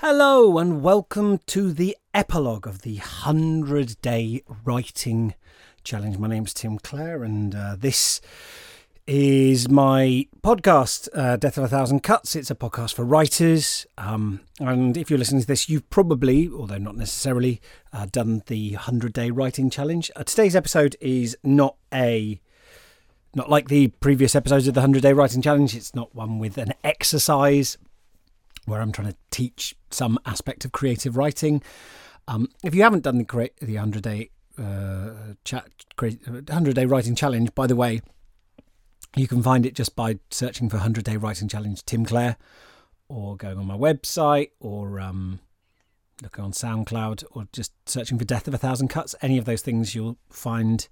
Hello, and welcome to the epilogue of the 100 Day Writing Challenge. My name's Tim Clare, and uh, this is my podcast, uh, Death of a Thousand Cuts. It's a podcast for writers. Um, and if you're listening to this, you've probably, although not necessarily, uh, done the 100 Day Writing Challenge. Uh, today's episode is not a. Not like the previous episodes of the 100 Day Writing Challenge, it's not one with an exercise where I'm trying to teach some aspect of creative writing. Um, if you haven't done the the hundred day uh, chat, hundred day writing challenge, by the way, you can find it just by searching for hundred day writing challenge Tim Clare, or going on my website, or um, looking on SoundCloud, or just searching for Death of a Thousand Cuts. Any of those things you'll find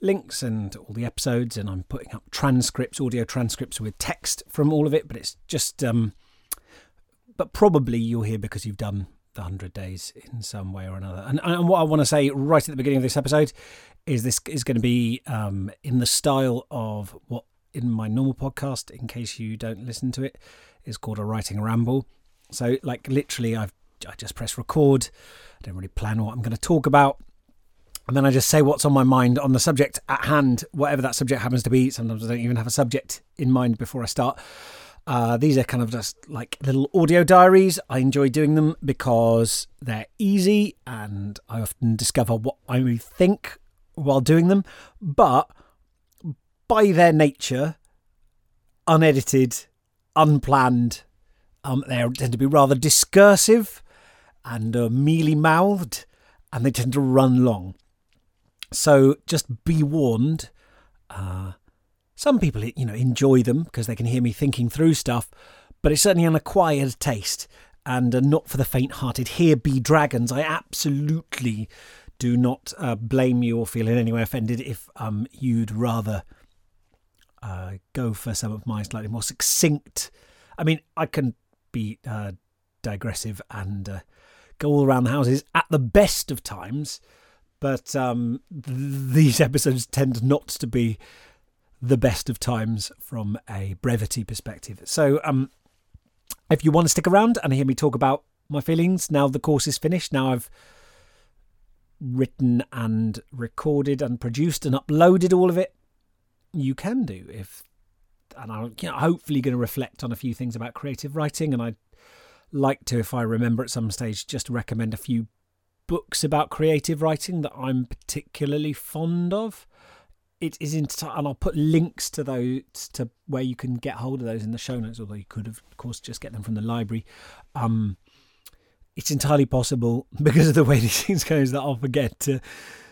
links and all the episodes, and I'm putting up transcripts, audio transcripts with text from all of it. But it's just um, but probably you're here because you've done the 100 days in some way or another. And, and what I want to say right at the beginning of this episode is this is going to be um, in the style of what in my normal podcast, in case you don't listen to it, is called a writing ramble. So, like, literally, I've I just press record. I don't really plan what I'm going to talk about. And then I just say what's on my mind on the subject at hand, whatever that subject happens to be. Sometimes I don't even have a subject in mind before I start. Uh, these are kind of just like little audio diaries. I enjoy doing them because they're easy and I often discover what I think while doing them. But by their nature, unedited, unplanned, um, they tend to be rather discursive and uh, mealy mouthed and they tend to run long. So just be warned. Uh, some people, you know, enjoy them because they can hear me thinking through stuff, but it's certainly an acquired taste and uh, not for the faint-hearted. Here be dragons. I absolutely do not uh, blame you or feel in any way offended if um, you'd rather uh, go for some of my slightly more succinct. I mean, I can be uh, digressive and uh, go all around the houses at the best of times, but um, th- these episodes tend not to be the best of times from a brevity perspective. So, um, if you want to stick around and hear me talk about my feelings now the course is finished, now I've written and recorded and produced and uploaded all of it, you can do if. And I'm you know, hopefully going to reflect on a few things about creative writing, and I'd like to, if I remember at some stage, just recommend a few books about creative writing that I'm particularly fond of it is in and I'll put links to those to where you can get hold of those in the show notes. Although you could, of course, just get them from the library. Um, it's entirely possible because of the way these things go that I'll forget to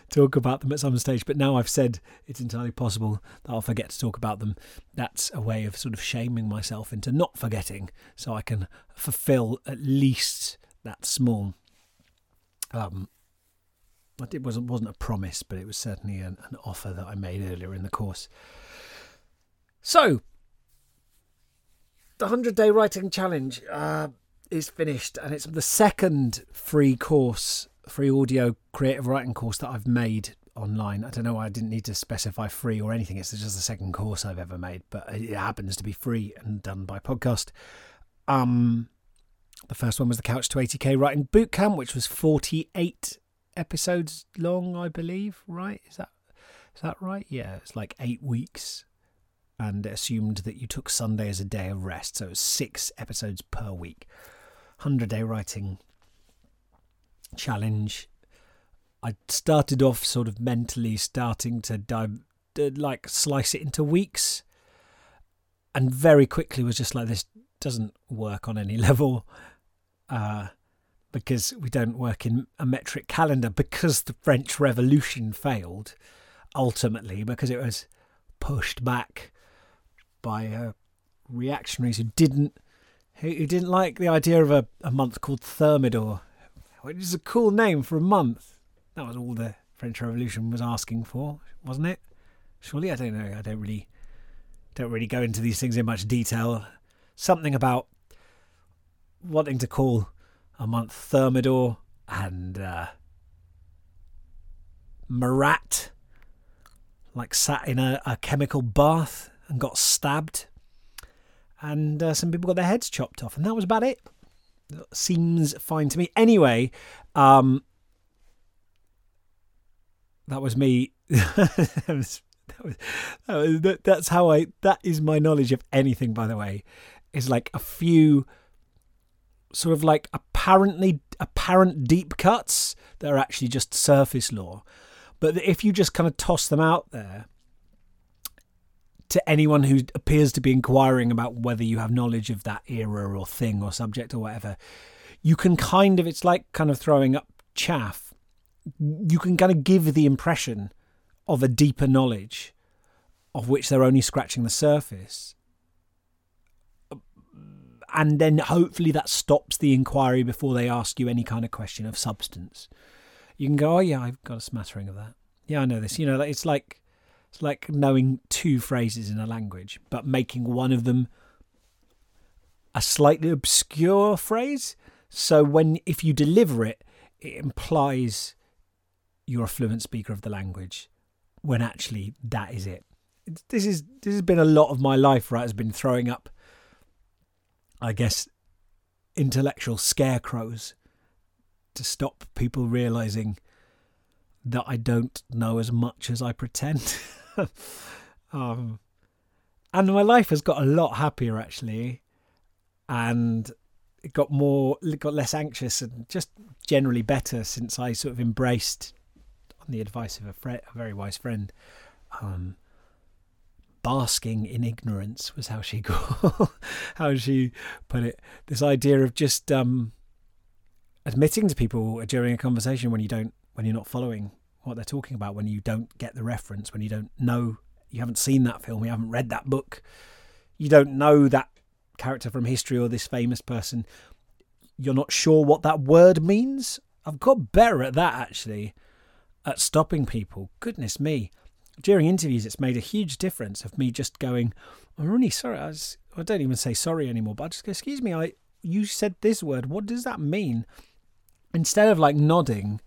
talk about them at some stage. But now I've said it's entirely possible that I'll forget to talk about them. That's a way of sort of shaming myself into not forgetting, so I can fulfil at least that small um, it wasn't wasn't a promise, but it was certainly an, an offer that I made earlier in the course. So, the hundred day writing challenge uh, is finished, and it's the second free course, free audio creative writing course that I've made online. I don't know why I didn't need to specify free or anything. It's just the second course I've ever made, but it happens to be free and done by podcast. Um, the first one was the Couch to 80k Writing Bootcamp, which was 48 episodes long, I believe. Right? Is that is that right? Yeah, it's like eight weeks, and assumed that you took Sunday as a day of rest, so it was six episodes per week. Hundred day writing challenge. I started off sort of mentally starting to dive, like slice it into weeks, and very quickly was just like this doesn't work on any level. Uh, because we don't work in a metric calendar because the French Revolution failed ultimately because it was pushed back by uh, reactionaries who didn't who didn't like the idea of a, a month called Thermidor, which is a cool name for a month. That was all the French Revolution was asking for, wasn't it? Surely I don't know. I don't really don't really go into these things in much detail. Something about wanting to call a month Thermidor and uh, Marat, like sat in a, a, chemical bath and got stabbed. And uh, some people got their heads chopped off, and that was about it. seems fine to me. Anyway, um, that was me. that was, that was, that that's how I. That is my knowledge of anything. By the way, is like a few sort of like apparently apparent deep cuts that are actually just surface law. But if you just kind of toss them out there to anyone who appears to be inquiring about whether you have knowledge of that era or thing or subject or whatever, you can kind of, it's like kind of throwing up chaff. You can kind of give the impression of a deeper knowledge of which they're only scratching the surface. And then hopefully that stops the inquiry before they ask you any kind of question of substance. You can go, oh yeah, I've got a smattering of that. Yeah, I know this. You know, it's like it's like knowing two phrases in a language, but making one of them a slightly obscure phrase. So when if you deliver it, it implies you're a fluent speaker of the language, when actually that is it. This is this has been a lot of my life, right? Has been throwing up, I guess, intellectual scarecrows to stop people realizing that I don't know as much as I pretend. um, and my life has got a lot happier actually, and it got more, it got less anxious, and just generally better since I sort of embraced, on the advice of a, a very wise friend, um, basking in ignorance was how she how she put it. This idea of just um, admitting to people during a conversation when you don't when you're not following what they're talking about when you don't get the reference, when you don't know, you haven't seen that film, you haven't read that book, you don't know that character from history or this famous person, you're not sure what that word means. I've got better at that actually, at stopping people. Goodness me. During interviews, it's made a huge difference of me just going, I'm really sorry. I, was, I don't even say sorry anymore, but I just go, excuse me, I you said this word. What does that mean? Instead of like nodding,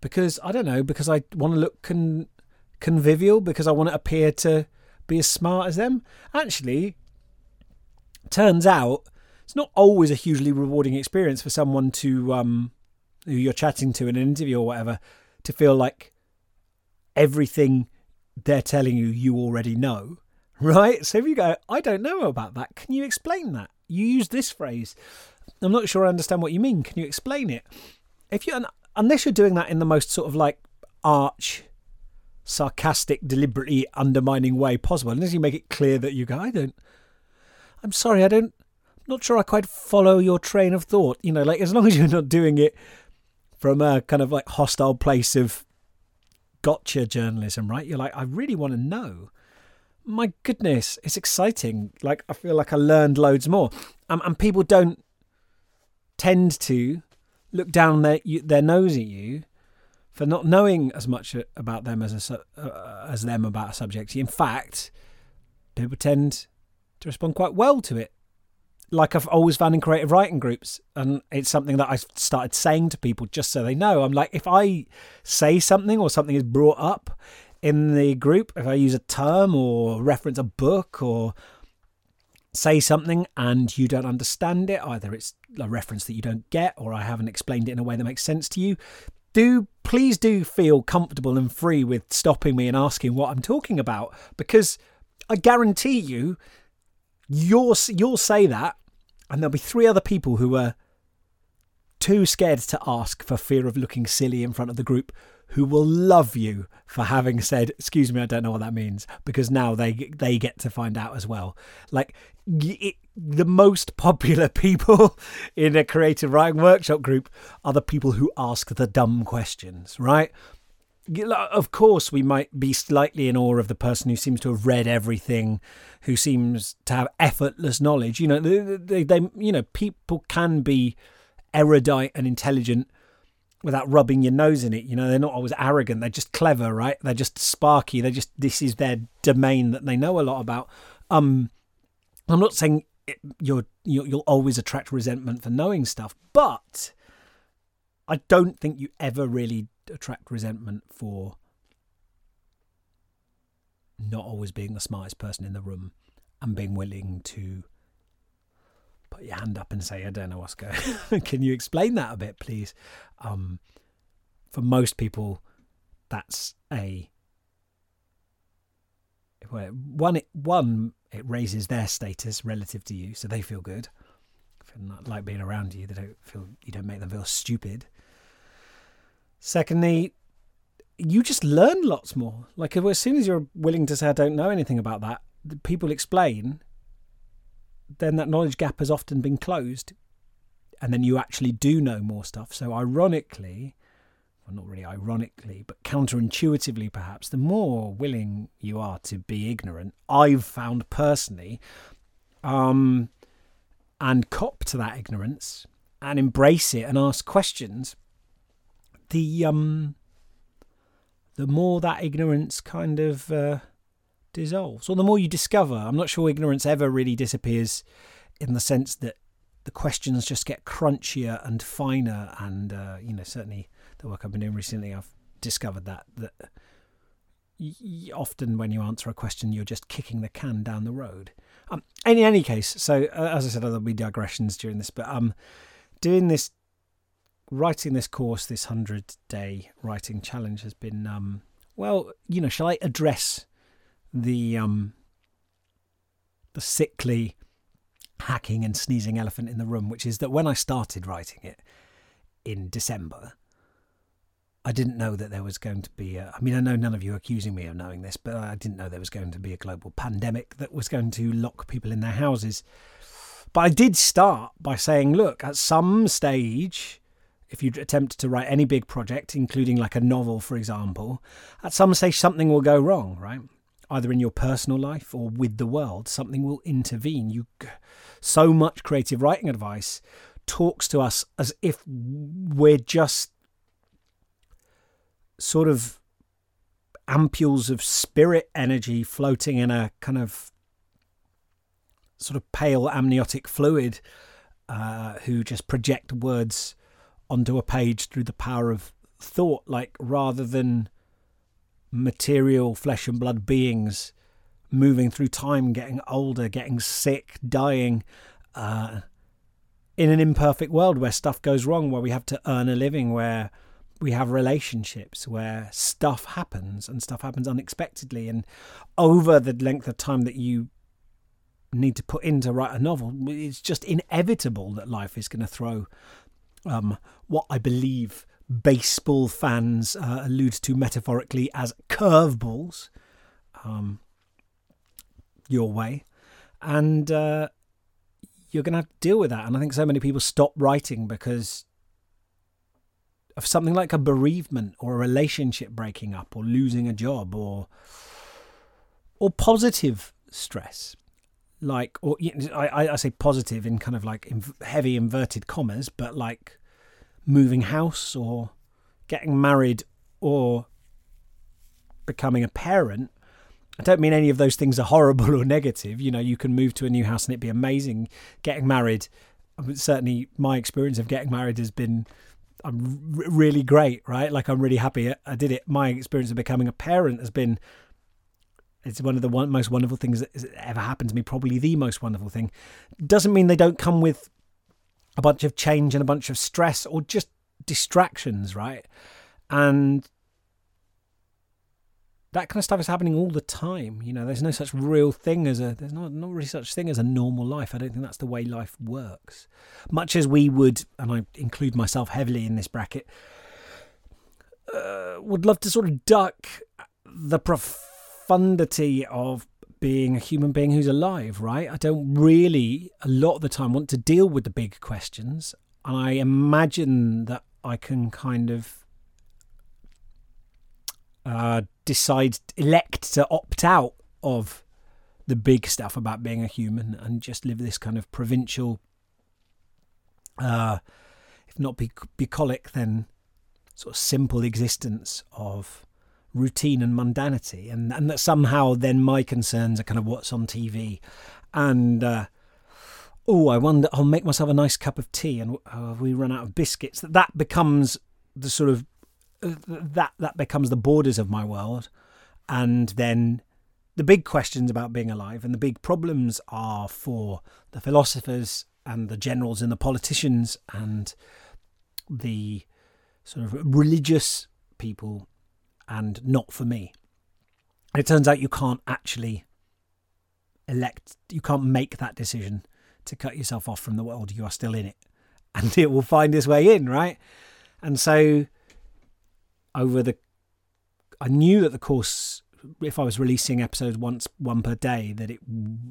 because I don't know because I want to look con- convivial because I want to appear to be as smart as them. Actually, turns out it's not always a hugely rewarding experience for someone to um, who you're chatting to in an interview or whatever to feel like everything they're telling you you already know. Right? So if you go, I don't know about that, can you explain that? You use this phrase. I'm not sure I understand what you mean. Can you explain it? If you unless you're doing that in the most sort of like arch sarcastic deliberately undermining way possible unless you make it clear that you go i don't i'm sorry i don't I'm not sure i quite follow your train of thought you know like as long as you're not doing it from a kind of like hostile place of gotcha journalism right you're like i really want to know my goodness it's exciting like i feel like i learned loads more um, and people don't tend to look down their their nose at you for not knowing as much about them as a, uh, as them about a subject. In fact, people tend to respond quite well to it. Like I've always found in creative writing groups, and it's something that I've started saying to people just so they know. I'm like, if I say something or something is brought up in the group, if I use a term or reference a book or say something and you don't understand it, either it's a reference that you don't get or I haven't explained it in a way that makes sense to you, do please do feel comfortable and free with stopping me and asking what I'm talking about because I guarantee you you'll you'll say that and there'll be three other people who are too scared to ask for fear of looking silly in front of the group who will love you for having said, "Excuse me, I don't know what that means," because now they they get to find out as well. Like it, the most popular people in a creative writing workshop group are the people who ask the dumb questions, right? Of course, we might be slightly in awe of the person who seems to have read everything, who seems to have effortless knowledge. You know, they, they, you know, people can be erudite and intelligent without rubbing your nose in it. You know, they're not always arrogant. They're just clever, right? They're just sparky. They're just this is their domain that they know a lot about. Um, I'm not saying it, you're you'll always attract resentment for knowing stuff, but I don't think you ever really attract resentment for not always being the smartest person in the room and being willing to put your hand up and say, I don't know what's going. Can you explain that a bit, please? Um, for most people, that's a one. It, one, it raises their status relative to you, so they feel good. Feel not like being around you. They don't feel you don't make them feel stupid. Secondly, you just learn lots more. Like as soon as you're willing to say, "I don't know anything about that," people explain. Then that knowledge gap has often been closed, and then you actually do know more stuff. So ironically, well, not really ironically, but counterintuitively perhaps, the more willing you are to be ignorant, I've found personally, um, and cop to that ignorance and embrace it and ask questions, the um, the more that ignorance kind of uh, dissolves, or the more you discover. I'm not sure ignorance ever really disappears, in the sense that the questions just get crunchier and finer, and uh, you know certainly the work I've been doing recently, I've discovered that that often when you answer a question, you're just kicking the can down the road. Um, in any case, so uh, as I said, there'll be digressions during this, but um, doing this, writing this course, this hundred day writing challenge has been um, well, you know, shall I address the um, the sickly hacking and sneezing elephant in the room, which is that when I started writing it in December, I didn't know that there was going to be. A, I mean, I know none of you are accusing me of knowing this, but I didn't know there was going to be a global pandemic that was going to lock people in their houses. But I did start by saying, look, at some stage, if you attempt to write any big project, including like a novel, for example, at some stage something will go wrong, right? Either in your personal life or with the world, something will intervene. You, so much creative writing advice talks to us as if we're just sort of ampules of spirit energy floating in a kind of sort of pale amniotic fluid uh, who just project words onto a page through the power of thought, like rather than material flesh and blood beings moving through time, getting older, getting sick, dying. Uh, in an imperfect world where stuff goes wrong, where we have to earn a living, where we have relationships where stuff happens and stuff happens unexpectedly and over the length of time that you need to put in to write a novel it's just inevitable that life is going to throw um, what i believe baseball fans uh, allude to metaphorically as curveballs um, your way. And uh, you're going to have to deal with that. And i think so many people stop writing because of something like a bereavement or a relationship breaking up or losing a job or or positive stress like or I, I say positive in kind of like heavy inverted commas but like moving house or getting married or becoming a parent I don't mean any of those things are horrible or negative. You know, you can move to a new house and it'd be amazing. Getting married, certainly my experience of getting married has been I'm really great, right? Like I'm really happy I did it. My experience of becoming a parent has been it's one of the one, most wonderful things that ever happened to me. Probably the most wonderful thing. Doesn't mean they don't come with a bunch of change and a bunch of stress or just distractions, right? And that kind of stuff is happening all the time. You know, there's no such real thing as a there's not not really such thing as a normal life. I don't think that's the way life works. Much as we would, and I include myself heavily in this bracket, uh, would love to sort of duck the profundity of being a human being who's alive. Right? I don't really a lot of the time want to deal with the big questions, and I imagine that I can kind of uh, decide, elect to opt out of the big stuff about being a human and just live this kind of provincial, uh, if not bucolic, then sort of simple existence of routine and mundanity, and and that somehow then my concerns are kind of what's on TV, and uh, oh, I wonder I'll make myself a nice cup of tea, and uh, we run out of biscuits. That that becomes the sort of that that becomes the borders of my world, and then the big questions about being alive and the big problems are for the philosophers and the generals and the politicians and the sort of religious people and not for me. It turns out you can't actually elect, you can't make that decision to cut yourself off from the world. You are still in it and it will find its way in, right? And so over the, I knew that the course, if I was releasing episodes once, one per day, that it,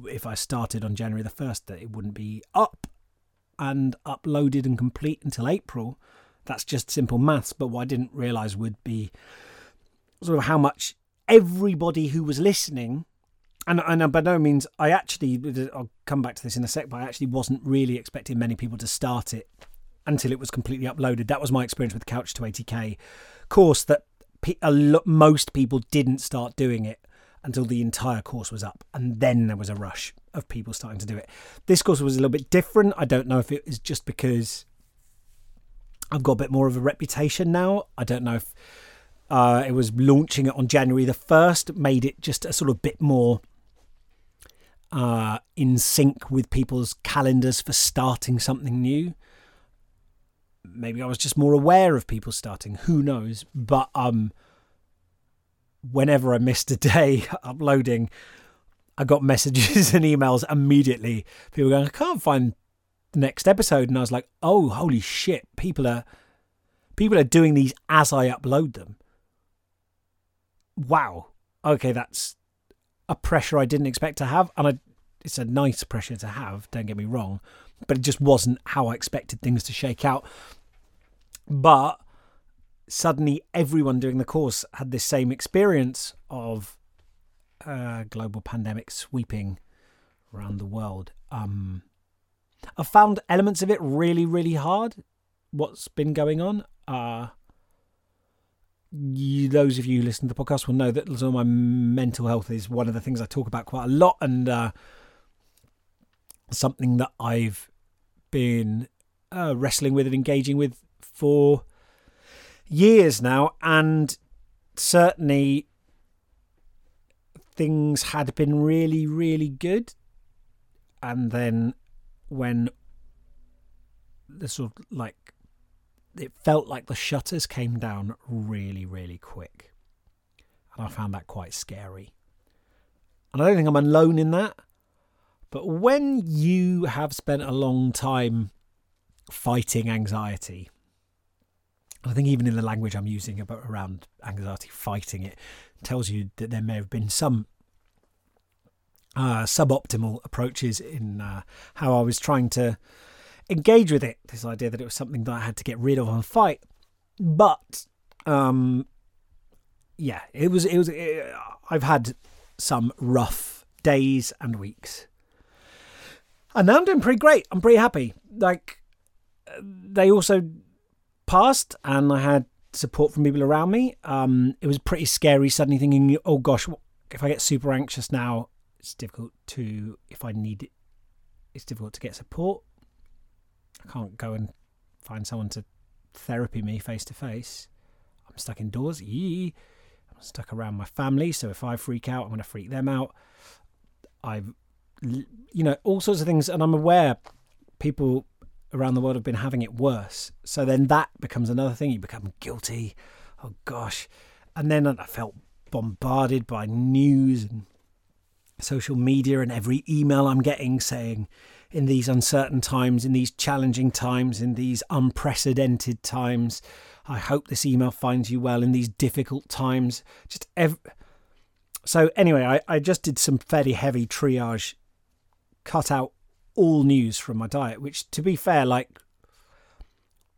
if I started on January the 1st, that it wouldn't be up and uploaded and complete until April. That's just simple maths. But what I didn't realize would be sort of how much everybody who was listening and and by no means I actually I'll come back to this in a sec, but I actually wasn't really expecting many people to start it until it was completely uploaded. That was my experience with Couch to 80k course. That lot, most people didn't start doing it until the entire course was up, and then there was a rush of people starting to do it. This course was a little bit different. I don't know if it is just because I've got a bit more of a reputation now. I don't know if uh, it was launching it on January the 1st, made it just a sort of bit more uh, in sync with people's calendars for starting something new. Maybe I was just more aware of people starting, who knows? But um, whenever I missed a day uploading, I got messages and emails immediately. People going, I can't find the next episode. And I was like, oh, holy shit, people are people are doing these as I upload them wow, okay, that's a pressure I didn't expect to have, and I, it's a nice pressure to have. Don't get me wrong, but it just wasn't how I expected things to shake out. But suddenly, everyone doing the course had this same experience of a global pandemic sweeping around the world. Um, I found elements of it really, really hard. What's been going on? Uh, you, those of you who listen to the podcast will know that sort of my mental health is one of the things I talk about quite a lot, and uh, something that I've been uh, wrestling with and engaging with for years now, and certainly things had been really, really good, and then when the sort of like it felt like the shutters came down really, really quick. And I found that quite scary. And I don't think I'm alone in that. But when you have spent a long time fighting anxiety, I think even in the language I'm using about around anxiety, fighting it tells you that there may have been some uh, suboptimal approaches in uh, how I was trying to engage with it. This idea that it was something that I had to get rid of and fight. But um, yeah, it was. It was. It, I've had some rough days and weeks, and now I'm doing pretty great. I'm pretty happy. Like they also passed, and I had support from people around me. Um, it was pretty scary suddenly thinking, oh gosh, if I get super anxious now, it's difficult to if I need it. It's difficult to get support. I can't go and find someone to therapy me face to face. I'm stuck indoors. Yee. I'm stuck around my family. So if I freak out, I'm going to freak them out. I've, you know, all sorts of things. And I'm aware people around the world have been having it worse. So then that becomes another thing. You become guilty. Oh gosh. And then I felt bombarded by news and social media and every email I'm getting saying, in these uncertain times, in these challenging times, in these unprecedented times. I hope this email finds you well in these difficult times. Just ev- so anyway, I, I just did some fairly heavy triage, cut out all news from my diet, which to be fair, like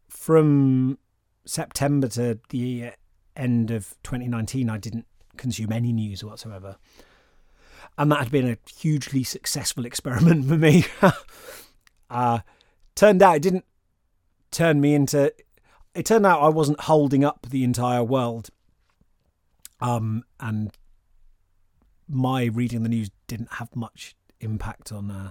from September to the end of 2019, I didn't consume any news whatsoever and that had been a hugely successful experiment for me. uh, turned out it didn't turn me into. It turned out I wasn't holding up the entire world, um, and my reading the news didn't have much impact on uh,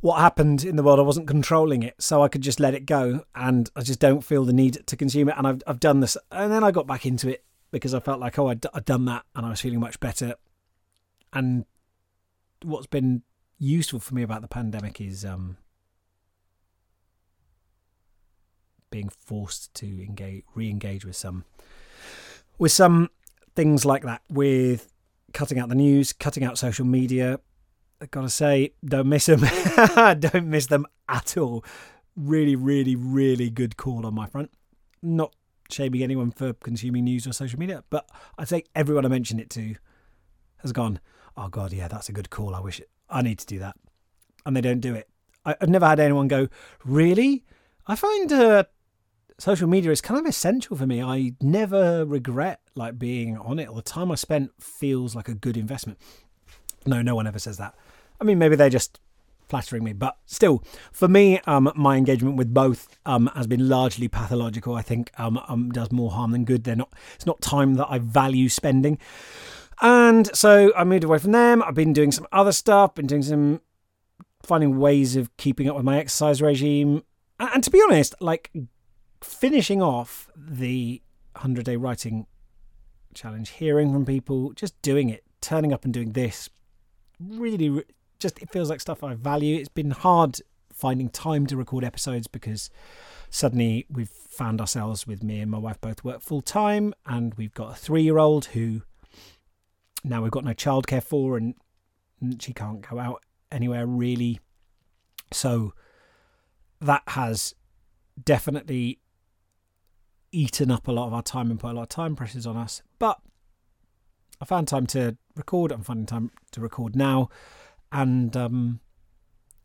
what happened in the world. I wasn't controlling it, so I could just let it go, and I just don't feel the need to consume it. And I've I've done this, and then I got back into it because I felt like oh i had done that, and I was feeling much better, and what's been useful for me about the pandemic is um, being forced to engage, re-engage with some, with some things like that, with cutting out the news, cutting out social media. I gotta say, don't miss them. don't miss them at all. Really, really, really good call on my front. Not shaming anyone for consuming news or social media, but I'd say everyone I mentioned it to has gone, oh God, yeah, that's a good call. I wish it, I need to do that. And they don't do it. I, have never had anyone go, really? I find uh, social media is kind of essential for me. I never regret like being on it. The time I spent feels like a good investment. No, no one ever says that. I mean, maybe they're just flattering me, but still, for me, um, my engagement with both um, has been largely pathological. I think um, um, does more harm than good. They're not. It's not time that I value spending. And so I moved away from them. I've been doing some other stuff, been doing some finding ways of keeping up with my exercise regime. And to be honest, like finishing off the 100 day writing challenge, hearing from people, just doing it, turning up and doing this, really, just it feels like stuff I value. It's been hard finding time to record episodes because suddenly we've found ourselves with me and my wife both work full time, and we've got a three year old who now we've got no childcare for, and she can't go out anywhere really. So that has definitely eaten up a lot of our time and put a lot of time pressures on us. But I found time to record. I'm finding time to record now, and um,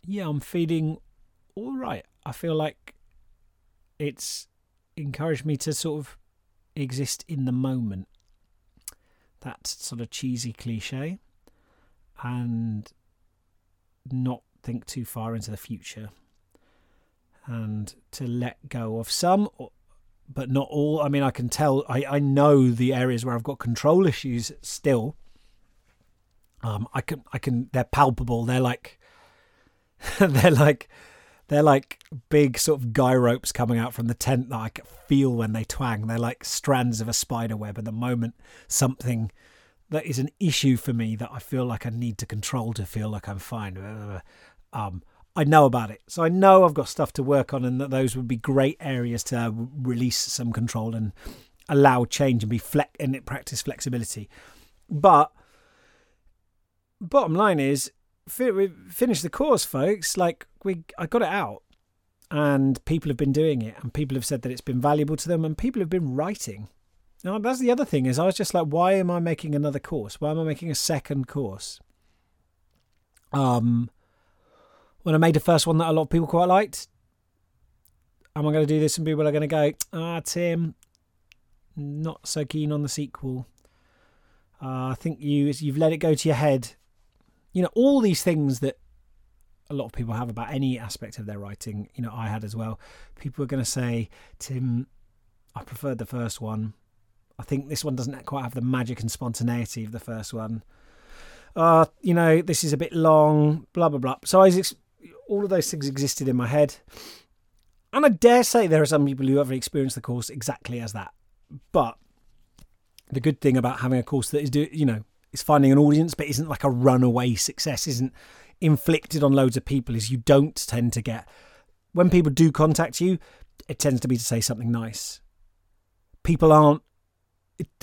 yeah, I'm feeling all right. I feel like it's encouraged me to sort of exist in the moment that sort of cheesy cliche and not think too far into the future and to let go of some but not all. I mean i can tell i, I know the areas where i've got control issues still. Um i can i can they're palpable. They're like they're like they're like big sort of guy ropes coming out from the tent that I feel when they twang. They're like strands of a spider web. At the moment, something that is an issue for me that I feel like I need to control to feel like I'm fine. Um, I know about it, so I know I've got stuff to work on, and that those would be great areas to release some control and allow change and be flex and practice flexibility. But bottom line is, we finished the course, folks. Like we, I got it out, and people have been doing it, and people have said that it's been valuable to them, and people have been writing. Now that's the other thing is I was just like, why am I making another course? Why am I making a second course? Um, when I made the first one that a lot of people quite liked, am I going to do this and people are going to go, ah, Tim, not so keen on the sequel. Uh, I think you you've let it go to your head you know, all these things that a lot of people have about any aspect of their writing, you know, I had as well. People are going to say, Tim, I preferred the first one. I think this one doesn't quite have the magic and spontaneity of the first one. Uh, you know, this is a bit long, blah, blah, blah. So I was, all of those things existed in my head. And I dare say there are some people who have experienced the course exactly as that. But the good thing about having a course that is, do, you know, is finding an audience, but isn't like a runaway success, isn't inflicted on loads of people, is you don't tend to get. When people do contact you, it tends to be to say something nice. People aren't,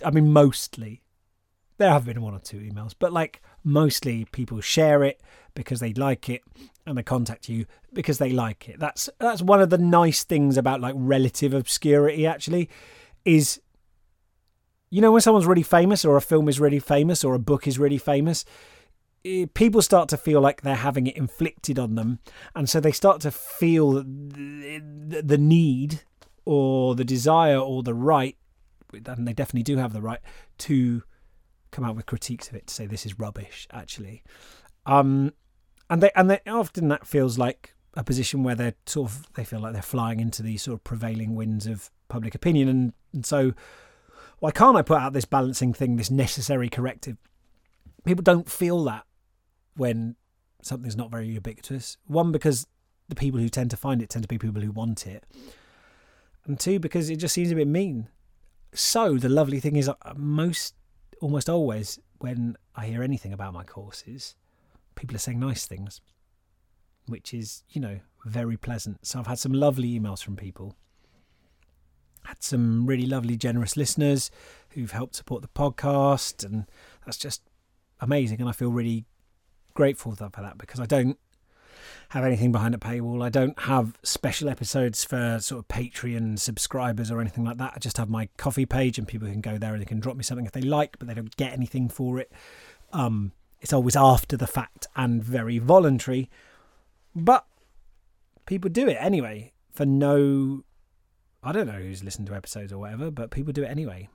I mean, mostly, there have been one or two emails, but like mostly people share it because they like it and they contact you because they like it. That's that's one of the nice things about like relative obscurity actually is you know, when someone's really famous, or a film is really famous, or a book is really famous, eh, people start to feel like they're having it inflicted on them. And so they start to feel the need, or the desire, or the right, and they definitely do have the right, to come out with critiques of it, to say this is rubbish, actually. Um, and they and they often that feels like a position where they're sort of they feel like they're flying into these sort of prevailing winds of public opinion and, and so why can't I put out this balancing thing, this necessary corrective? People don't feel that when something's not very ubiquitous. One, because the people who tend to find it tend to be people who want it. And two, because it just seems a bit mean. So the lovely thing is, uh, most, almost always, when I hear anything about my courses, people are saying nice things, which is, you know, very pleasant. So I've had some lovely emails from people. Had some really lovely, generous listeners who've helped support the podcast, and that's just amazing. And I feel really grateful for that because I don't have anything behind a paywall. I don't have special episodes for sort of Patreon subscribers or anything like that. I just have my Ko-fi page and people can go there and they can drop me something if they like, but they don't get anything for it. Um, it's always after the fact and very voluntary, but people do it anyway for no. I don't know who's listened to episodes or whatever, but people do it anyway,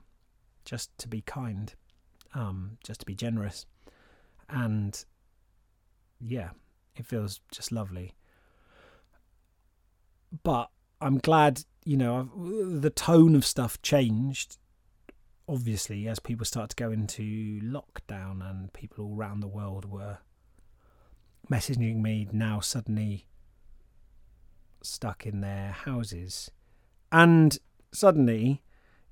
just to be kind, um, just to be generous, and yeah, it feels just lovely. But I'm glad, you know, I've, the tone of stuff changed. Obviously, as people start to go into lockdown and people all around the world were messaging me now suddenly stuck in their houses. And suddenly,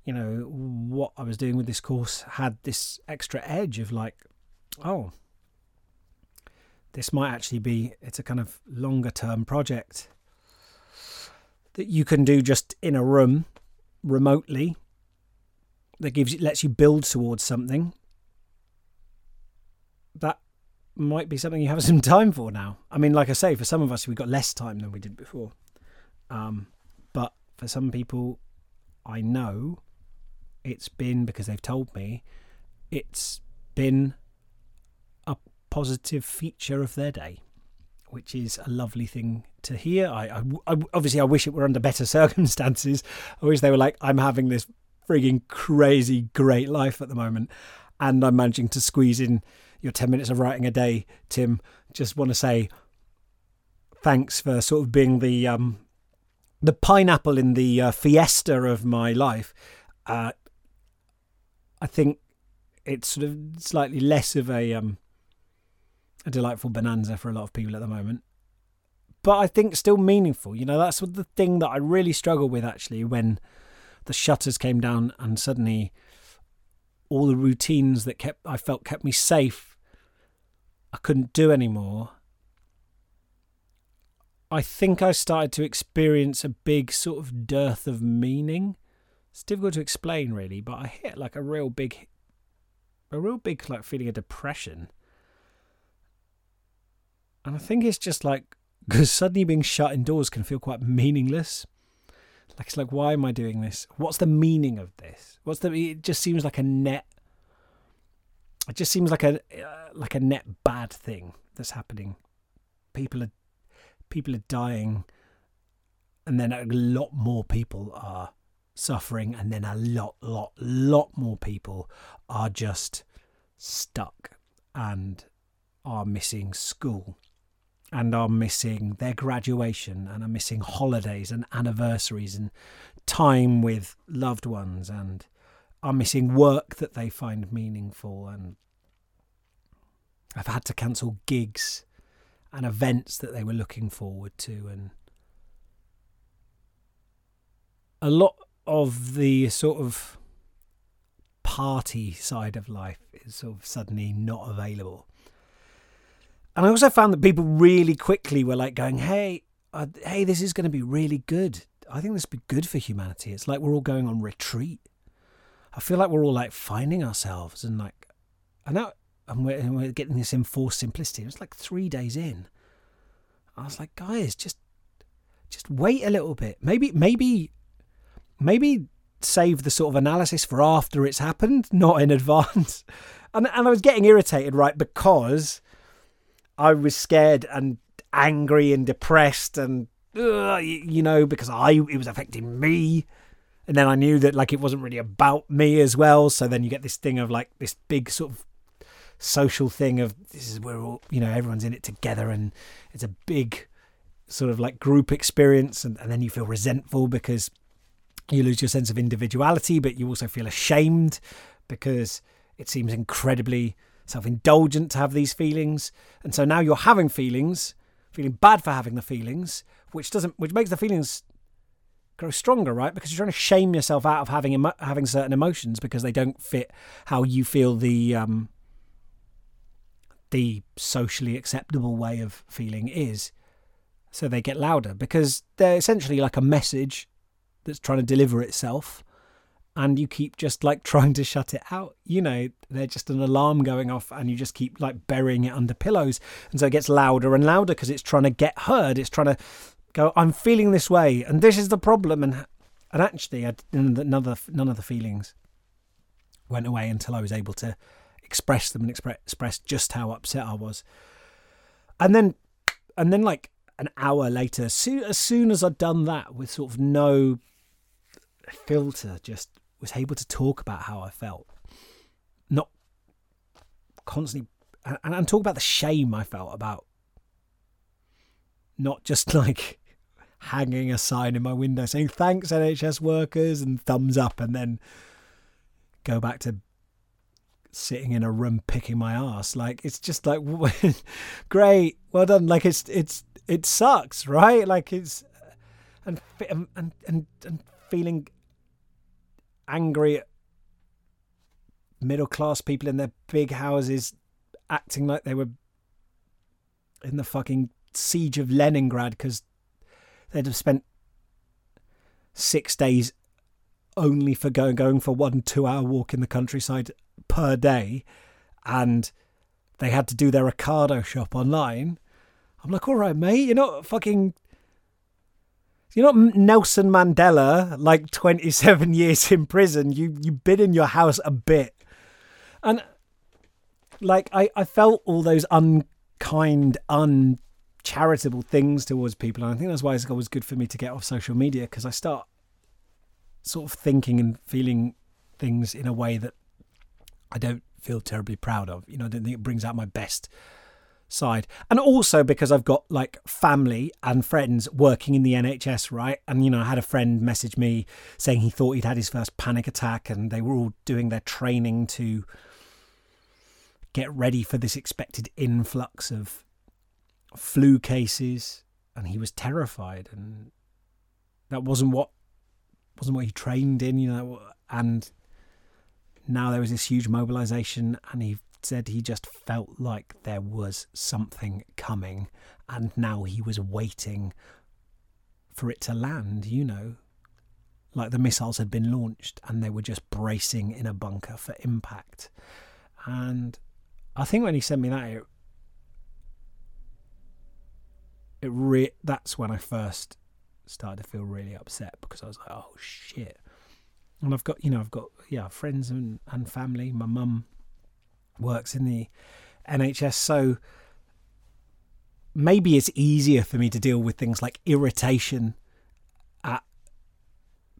you know, what I was doing with this course had this extra edge of like, oh, this might actually be it's a kind of longer term project that you can do just in a room remotely that gives you lets you build towards something. That might be something you have some time for now. I mean like i say for some of us we've got less time than we did before. Um, but for some people i know it's been because they've told me it's been a positive feature of their day, which is a lovely thing to hear. I, I, I obviously I wish it were under better circumstances. I wish they were like I'm having this frigging crazy great life at the moment, and I'm managing to squeeze in your ten minutes of writing a day. Tim, just want to say thanks for sort of being the um, the pineapple in the uh, fiesta of my life. Uh, I think it's sort of slightly less of a um, a delightful bonanza for a lot of people at the moment. But I think still meaningful. You know, that's the thing that I really struggle with actually when the shutters came down and suddenly all the routines that kept I felt kept me safe I couldn't do anymore. I think I started to experience a big sort of dearth of meaning. It's difficult to explain really, but I hit like a real big a real big like feeling of depression and I think it's just like, because suddenly being shut indoors can feel quite meaningless. Like, it's like, why am I doing this? What's the meaning of this? What's the, it just seems like a net, it just seems like a, uh, like a net bad thing that's happening. People are, people are dying and then a lot more people are suffering and then a lot lot lot more people are just stuck and are missing school and are missing their graduation and are missing holidays and anniversaries and time with loved ones and are missing work that they find meaningful. And I've had to cancel gigs and events that they were looking forward to and a lot of the sort of party side of life is sort of suddenly not available and I also found that people really quickly were like going, "Hey, uh, hey, this is going to be really good. I think this would be good for humanity. It's like we're all going on retreat. I feel like we're all like finding ourselves and like, and now and we're, and we're getting this enforced simplicity. It was like three days in. I was like, guys, just just wait a little bit. Maybe maybe maybe save the sort of analysis for after it's happened, not in advance. And and I was getting irritated, right, because I was scared and angry and depressed and you know because I it was affecting me and then I knew that like it wasn't really about me as well so then you get this thing of like this big sort of social thing of this is where all you know everyone's in it together and it's a big sort of like group experience and, and then you feel resentful because you lose your sense of individuality but you also feel ashamed because it seems incredibly self indulgent to have these feelings. And so now you're having feelings, feeling bad for having the feelings, which doesn't, which makes the feelings grow stronger, right? Because you're trying to shame yourself out of having having certain emotions because they don't fit how you feel the um, the socially acceptable way of feeling is. So they get louder because they're essentially like a message that's trying to deliver itself and you keep just like trying to shut it out. You know, they're just an alarm going off and you just keep like burying it under pillows. And so it gets louder and louder because it's trying to get heard. It's trying to go, I'm feeling this way and this is the problem. And and actually, I, none, of the, none of the feelings went away until I was able to express them and expre- express just how upset I was. And then, and then like an hour later, as soon, as soon as I'd done that with sort of no filter, just was able to talk about how I felt, not constantly, and, and talk about the shame I felt about not just like hanging a sign in my window saying thanks NHS workers and thumbs up, and then go back to sitting in a room picking my ass. Like it's just like great, well done. Like it's it's it sucks, right? Like it's and and and and feeling angry at middle class people in their big houses acting like they were in the fucking siege of Leningrad because they'd have spent six days only for going going for one two hour walk in the countryside per day and they had to do their Ocado shop online. I'm like, all right, mate, you're not fucking you're not Nelson Mandela, like 27 years in prison. You you've been in your house a bit, and like I I felt all those unkind, uncharitable things towards people, and I think that's why it's always good for me to get off social media because I start sort of thinking and feeling things in a way that I don't feel terribly proud of. You know, I don't think it brings out my best side. And also because I've got like family and friends working in the NHS, right? And, you know, I had a friend message me saying he thought he'd had his first panic attack and they were all doing their training to get ready for this expected influx of flu cases. And he was terrified. And that wasn't what wasn't what he trained in, you know, and now there was this huge mobilization and he said he just felt like there was something coming and now he was waiting for it to land, you know. Like the missiles had been launched and they were just bracing in a bunker for impact. And I think when he sent me that, it, it re- that's when I first started to feel really upset because I was like, oh shit. And I've got, you know, I've got, yeah, friends and, and family. My mum works in the NHS. So maybe it's easier for me to deal with things like irritation at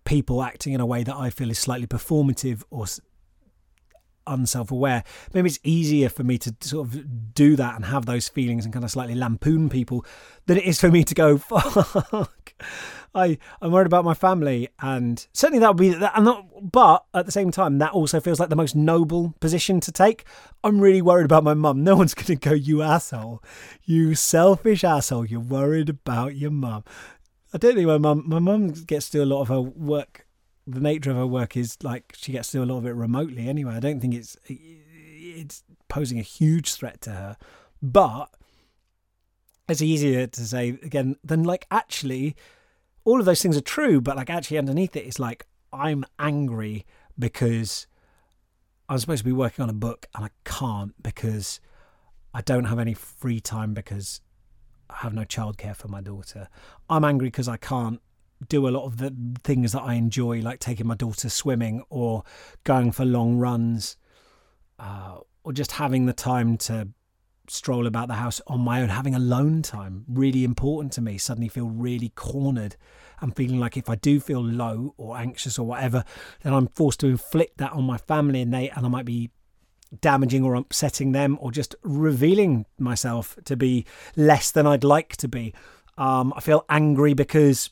people acting in a way that I feel is slightly performative or unself aware. Maybe it's easier for me to sort of do that and have those feelings and kind of slightly lampoon people than it is for me to go, fuck. I I'm worried about my family, and certainly that would be that. Not, but at the same time, that also feels like the most noble position to take. I'm really worried about my mum. No one's going to go, you asshole, you selfish asshole. You're worried about your mum. I don't think my mum. My mum gets to do a lot of her work. The nature of her work is like she gets to do a lot of it remotely. Anyway, I don't think it's it's posing a huge threat to her, but it's easier to say again than like actually all of those things are true, but like actually underneath it, it's like I'm angry because I'm supposed to be working on a book and I can't because I don't have any free time because I have no childcare for my daughter. I'm angry because I can't do a lot of the things that I enjoy, like taking my daughter swimming or going for long runs, uh, or just having the time to stroll about the house on my own, having alone time, really important to me. Suddenly feel really cornered and feeling like if I do feel low or anxious or whatever, then I'm forced to inflict that on my family and they and I might be damaging or upsetting them or just revealing myself to be less than I'd like to be. Um, I feel angry because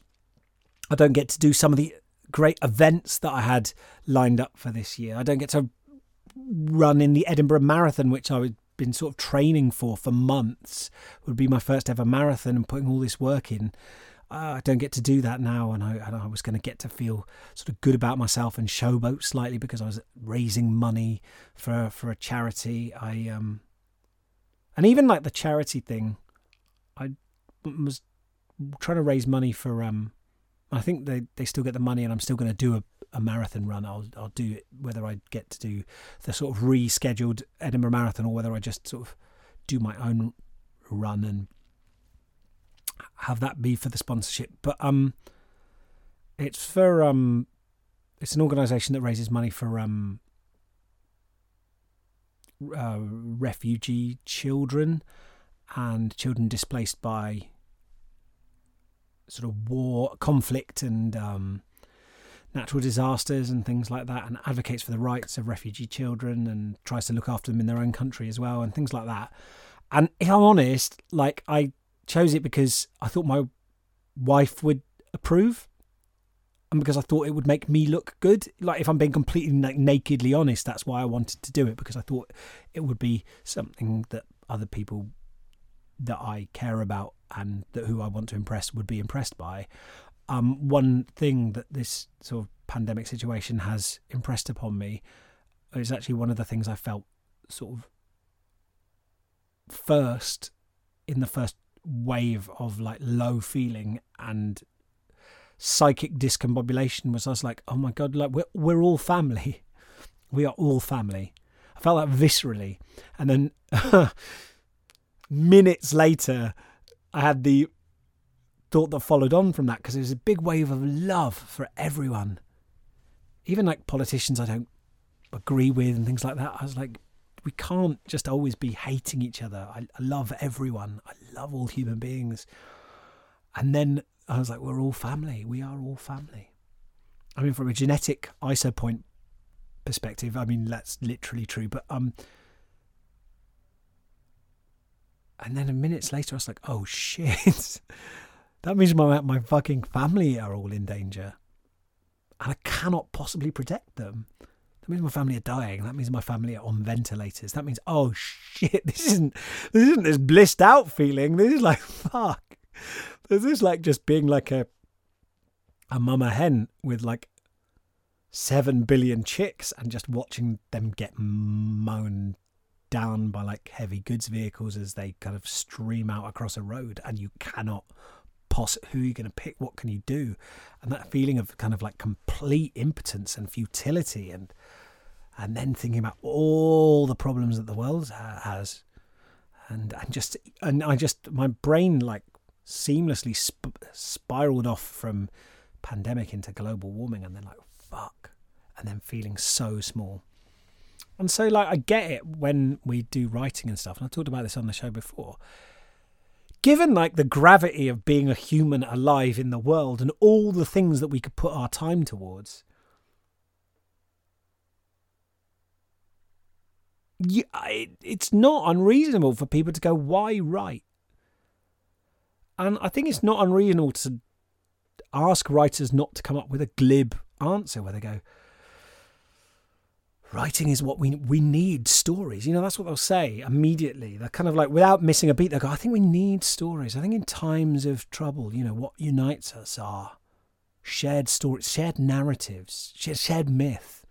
I don't get to do some of the great events that I had lined up for this year. I don't get to run in the Edinburgh Marathon, which I would been sort of training for for months It would be my first ever marathon and putting all this work in. Uh, I don't get to do that now, and I, and I was going to get to feel sort of good about myself and showboat slightly because I was raising money for for a charity. I um and even like the charity thing, I was trying to raise money for um I think they, they still get the money, and I'm still going to do a, a marathon run. I'll I'll do it whether I get to do the sort of rescheduled Edinburgh Marathon or whether I just sort of do my own run and have that be for the sponsorship. But um, it's for um, it's an organisation that raises money for um, uh, refugee children and children displaced by sort of war, conflict, and um, natural disasters and things like that, and advocates for the rights of refugee children and tries to look after them in their own country as well, and things like that. And if I'm honest, like I chose it because I thought my wife would approve, and because I thought it would make me look good. Like if I'm being completely like, nakedly honest, that's why I wanted to do it because I thought it would be something that other people that I care about and that who I want to impress would be impressed by. Um, one thing that this sort of pandemic situation has impressed upon me is actually one of the things I felt sort of first in the first wave of like low feeling and psychic discombobulation was I was like, oh my god, like we're we're all family, we are all family. I felt that viscerally, and then minutes later, I had the thought that followed on from that because it was a big wave of love for everyone. Even like politicians I don't agree with and things like that. I was like, we can't just always be hating each other. I, I love everyone. I love all human beings. And then I was like, we're all family. We are all family. I mean, from a genetic isopoint perspective, I mean that's literally true. But um, and then a minutes later, I was like, oh shit. that means my, my fucking family are all in danger. And I cannot possibly protect them. That means my family are dying. That means my family are on ventilators. That means, oh shit, this isn't this isn't this blissed out feeling. This is like fuck. This is like just being like a a mama hen with like seven billion chicks and just watching them get mown down by like heavy goods vehicles as they kind of stream out across a road and you cannot poss who are you going to pick what can you do? And that feeling of kind of like complete impotence and futility and and then thinking about all the problems that the world has. And and just and I just my brain like seamlessly sp- spiraled off from pandemic into global warming and then like fuck and then feeling so small and so, like, I get it when we do writing and stuff. And I talked about this on the show before. Given, like, the gravity of being a human alive in the world and all the things that we could put our time towards, it, it's not unreasonable for people to go, why write? And I think it's not unreasonable to ask writers not to come up with a glib answer where they go, writing is what we we need stories. You know, that's what they'll say immediately. They're kind of like without missing a beat. They go, I think we need stories. I think in times of trouble, you know, what unites us are shared stories, shared narratives, shared myth.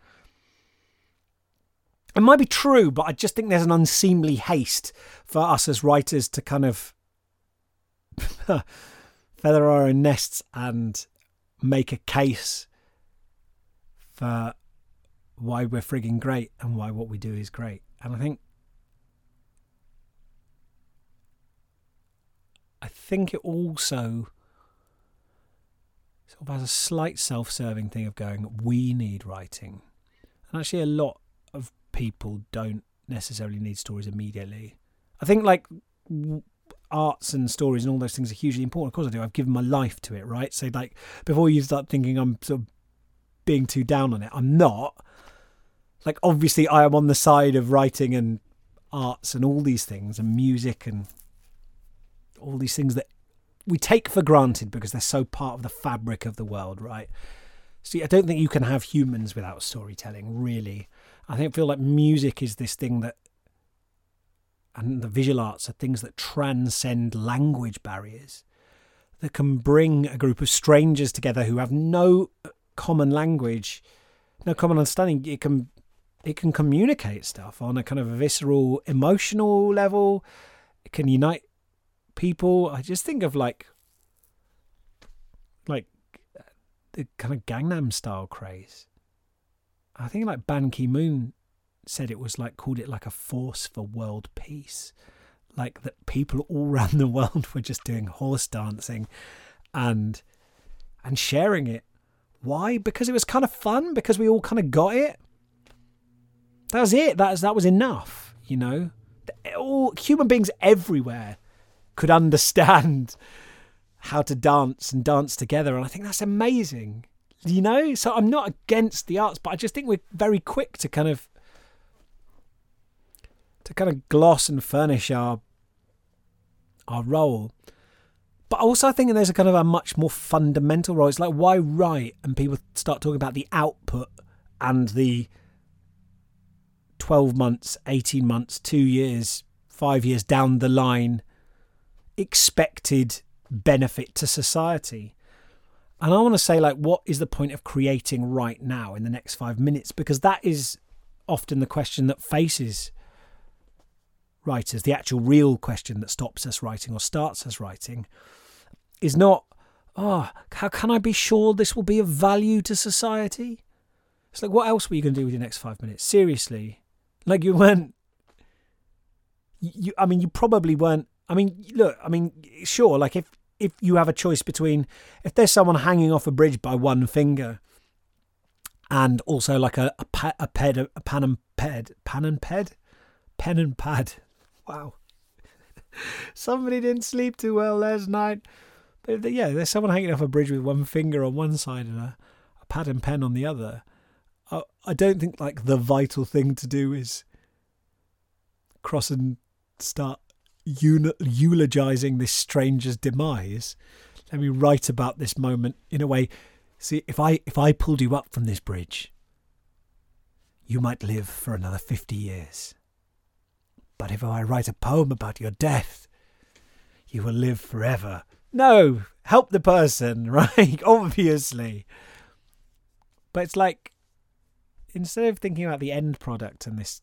It might be true, but I just think there's an unseemly haste for us as writers to kind of feather our own nests and make a case for why we're frigging great and why what we do is great. And I think I think it also sort of has a slight self-serving thing of going, we need writing. And actually a lot of people don't necessarily need stories immediately. I think like arts and stories and all those things are hugely important. Of course I do. I've given my life to it, right? So like before you start thinking I'm sort of being too down on it, I'm not like obviously I am on the side of writing and arts and all these things and music and all these things that we take for granted because they're so part of the fabric of the world, right? See, I don't think you can have humans without storytelling, really. I think I feel like music is this thing that and the visual arts are things that transcend language barriers that can bring a group of strangers together who have no common language, no common understanding. It can it can communicate stuff on a kind of visceral, emotional level. it can unite people. I just think of like like the kind of Gangnam style craze. I think like Ban Ki Moon said it was like called it like a force for world peace. Like that people all around the world were just doing horse dancing and and sharing it. Why? Because it was kind of fun, because we all kind of got it. That was it. That was that was enough, you know. All human beings everywhere could understand how to dance and dance together. And I think that's amazing. You know? So I'm not against the arts, but I just think we're very quick to kind of to kind of gloss and furnish our our role. But also I think there's a kind of a much more fundamental role. It's like why write and people start talking about the output and the 12 months, 18 months, 2 years, 5 years down the line expected benefit to society. And I want to say, like, what is the point of creating right now in the next five minutes? Because that is often the question that faces writers. The actual real question that stops us writing or starts us writing is not, oh, how can I be sure this will be of value to society? It's like, what else were you going to do with your next five minutes? Seriously. Like, you weren't. You, I mean, you probably weren't. I mean, look, I mean, sure, like if if you have a choice between if there's someone hanging off a bridge by one finger and also like a a, pa, a ped a pan and ped pan and ped pen and pad wow somebody didn't sleep too well last night but yeah there's someone hanging off a bridge with one finger on one side and a, a pad and pen on the other I, don't think like the vital thing to do is cross and start eulogizing this stranger's demise. Let me write about this moment in a way. See, if I if I pulled you up from this bridge, you might live for another fifty years. But if I write a poem about your death, you will live forever. No, help the person, right? Obviously. But it's like instead of thinking about the end product and this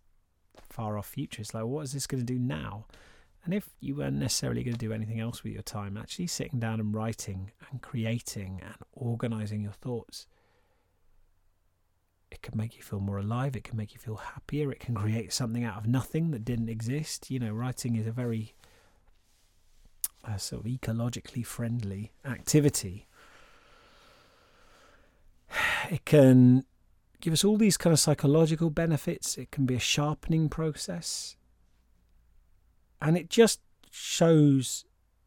far off future, it's like, what is this going to do now? And if you weren't necessarily going to do anything else with your time, actually sitting down and writing and creating and organizing your thoughts, it can make you feel more alive. It can make you feel happier. It can create something out of nothing that didn't exist. You know, writing is a very uh, sort of ecologically friendly activity. It can give us all these kind of psychological benefits. It can be a sharpening process. And it just shows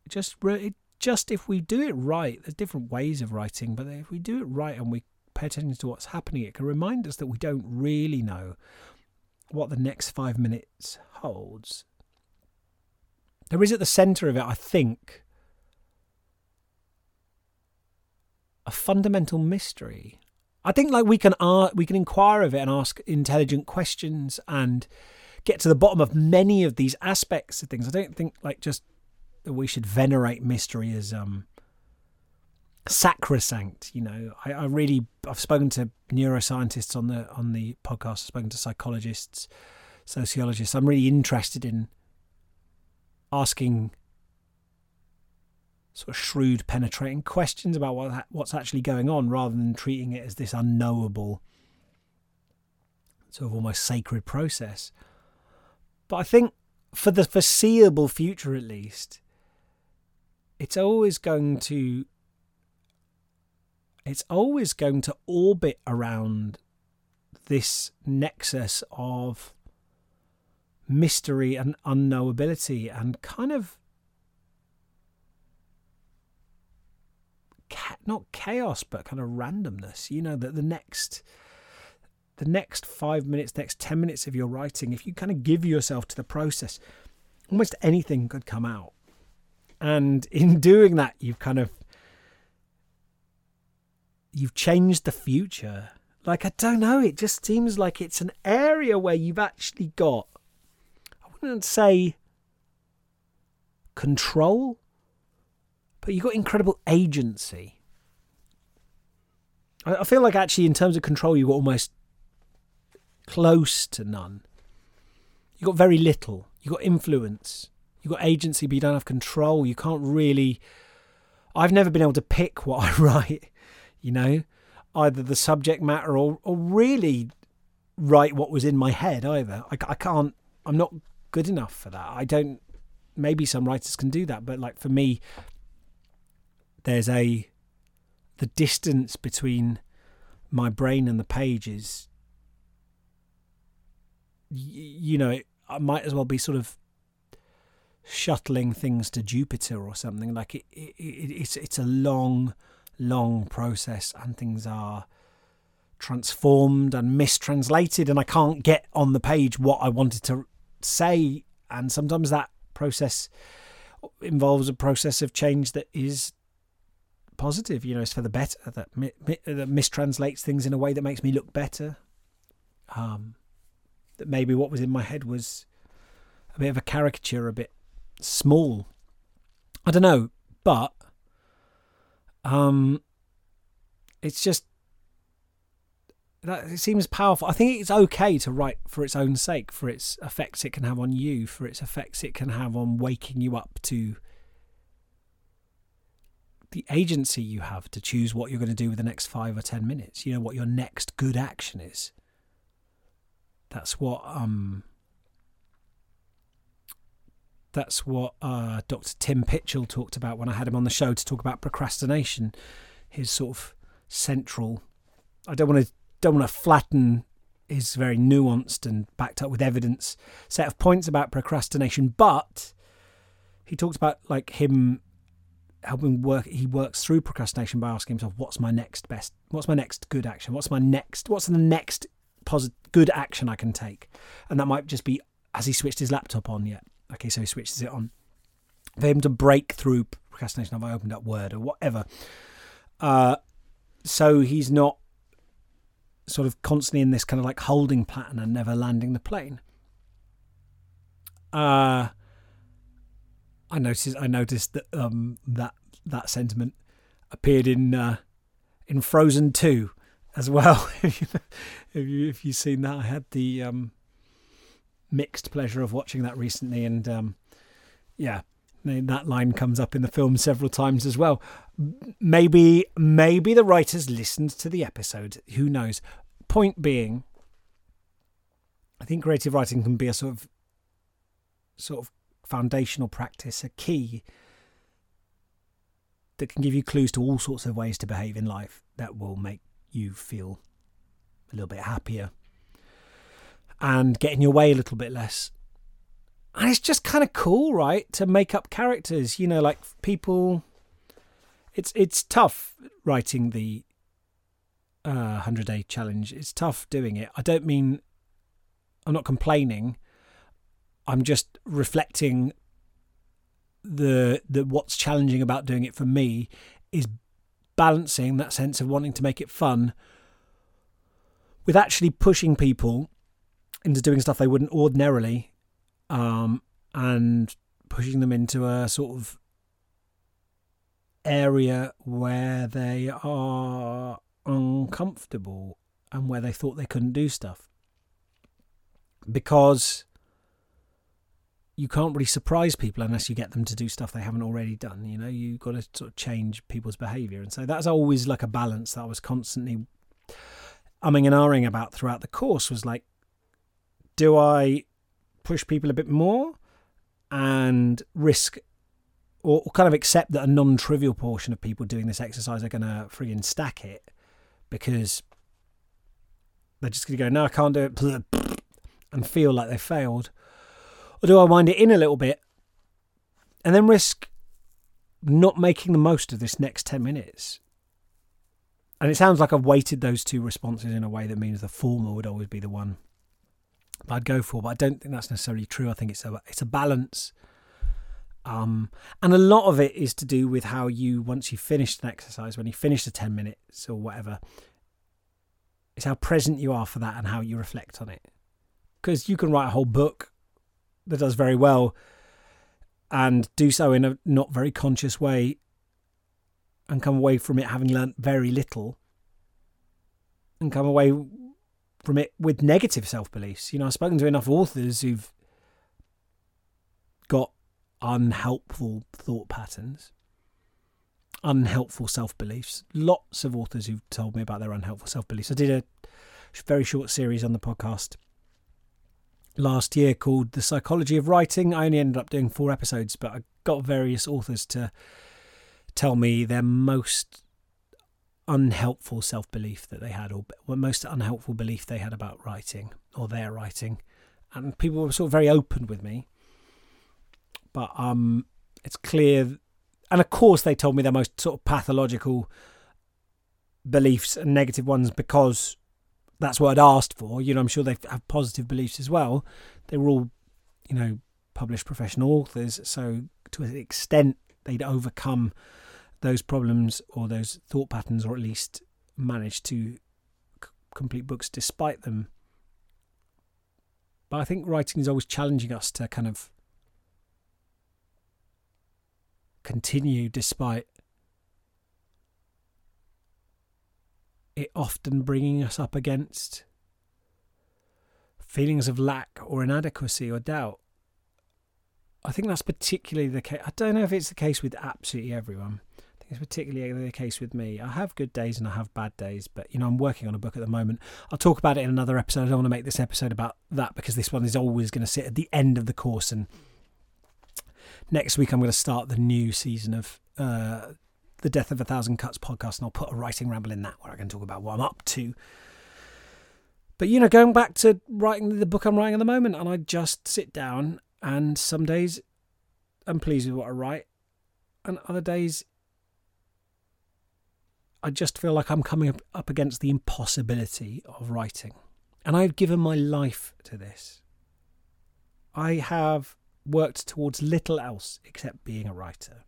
just it just if we do it right there's different ways of writing but if we do it right and we pay attention to what's happening it can remind us that we don't really know what the next five minutes holds. There is at the center of it i think a fundamental mystery i think like we can uh, we can inquire of it and ask intelligent questions and get to the bottom of many of these aspects of things. I don't think like just that we should venerate mystery as um sacrosanct. You know, I, I really I've spoken to neuroscientists on the on the podcast. I've spoken to psychologists, sociologists. I'm really interested in asking sort of shrewd, penetrating questions about what what's actually going on, rather than treating it as this unknowable, sort of almost sacred process. But I think for the foreseeable future, at least, it's always going to it's always going to orbit around this nexus of mystery and unknowability and kind of not chaos but kind of randomness you know that the next the next five minutes, next 10 minutes of your writing, if you kind of give yourself to the process, almost anything could come out. And in doing that, you've kind of you've changed the future. Like I don't know, it just seems like it's an area where you've actually got I wouldn't say control, but you've got incredible agency. I feel like actually, in terms of control, you've got almost close to none. You've got very little. You've got influence. You've got agency, but you don't have control. You can't really. I've never been able to pick what I write, you know, either the subject matter or, or really write what was in my head either. I, I can't, I'm not good enough for that. I don't, maybe some writers can do that, but like for me, there's a, the distance between my brain and the page is, you know, I might as well be sort of shuttling things to Jupiter or something. Like it, it, it, it's it's a long, long process, and things are transformed and mistranslated, and I can't get on the page what I wanted to say. And sometimes that process involves a process of change that is positive. You know, it's for the better. That, mi- mi- that mistranslates things in a way that makes me look better. Um, that maybe what was in my head was a bit of a caricature, a bit small. I don't know, but um, it's just that it seems powerful. I think it's okay to write for its own sake, for its effects it can have on you, for its effects it can have on waking you up to the agency you have to choose what you're going to do with the next five or ten minutes. You know what your next good action is. That's what um that's what uh, Dr. Tim Pychyl talked about when I had him on the show to talk about procrastination. His sort of central. I don't want to don't want to flatten his very nuanced and backed up with evidence set of points about procrastination, but he talked about like him helping work. He works through procrastination by asking himself, "What's my next best? What's my next good action? What's my next? What's the next positive good action I can take?" And that might just be has he switched his laptop on yet? Okay, so he switches it on. For him to break through procrastination, have I opened up Word or whatever? Uh, so he's not sort of constantly in this kind of like holding pattern and never landing the plane. Uh, I noticed. I noticed that um, that that sentiment appeared in uh, in Frozen Two as well. if you if you've seen that, I had the um, mixed pleasure of watching that recently, and um, yeah, that line comes up in the film several times as well. Maybe maybe the writers listened to the episode. Who knows? Point being, I think creative writing can be a sort of sort of foundational practice, a key that can give you clues to all sorts of ways to behave in life that will make you feel a little bit happier and get in your way a little bit less. And it's just kind of cool, right? To make up characters, you know, like people. It's it's tough writing the uh, hundred day challenge. It's tough doing it. I don't mean I'm not complaining. I'm just reflecting the the what's challenging about doing it for me is balancing that sense of wanting to make it fun with actually pushing people into doing stuff they wouldn't ordinarily, um, and pushing them into a sort of area where they are uncomfortable and where they thought they couldn't do stuff. Because you can't really surprise people unless you get them to do stuff they haven't already done. You know, you've got to sort of change people's behaviour. And so that's always like a balance that I was constantly umming and ahhing about throughout the course was like, do I push people a bit more and risk or, kind of accept that a non trivial portion of people doing this exercise are going to frigging stack it because they're just going to go, no, I can't do it, and feel like they failed? Or do I wind it in a little bit and then risk not making the most of this next 10 minutes? And it sounds like I've weighted those two responses in a way that means the former would always be the one I'd go for, but I don't think that's necessarily true. I think it's a it's a balance. Um, and a lot of it is to do with how you once you finished an exercise, when you finish the ten minutes or whatever, it's how present you are for that and how you reflect on it. Because you can write a whole book that does very well and do so in a not very conscious way and come away from it having learnt very little and come away from it with negative self beliefs. You know, I've spoken to enough authors who've got unhelpful thought patterns, unhelpful self beliefs. Lots of authors who've told me about their unhelpful self beliefs. I did a very short series on the podcast last year called The Psychology of Writing. I only ended up doing four episodes, but I got various authors to tell me their most unhelpful self belief that they had, or most unhelpful belief they had about writing or their writing. And people were sort of very open with me. But um, it's clear, and of course, they told me their most sort of pathological beliefs and negative ones because that's what I'd asked for. You know, I'm sure they have positive beliefs as well. They were all, you know, published professional authors, so to an extent they'd overcome those problems or those thought patterns, or at least managed to c- complete books despite them. But I think writing is always challenging us to kind of continue despite it often bringing us up against feelings of lack or inadequacy or doubt. I think that's particularly the case. I don't know if it's the case with absolutely everyone. I think it's particularly the case with me. I have good days and I have bad days, but you know, I'm working on a book at the moment. I'll talk about it in another episode. I don't want to make this episode about that because this one is always going to sit at the end of the course. And next week, I'm going to start the new season of uh, the Death of a Thousand Cuts podcast, and I'll put a writing ramble in that where I can talk about what I'm up to. But you know, going back to writing the book I'm writing at the moment, and I just sit down, and some days I'm pleased with what I write, and other days I just feel like I'm coming up, against the impossibility of writing. And I've given my life to this. I have worked towards little else except being a writer.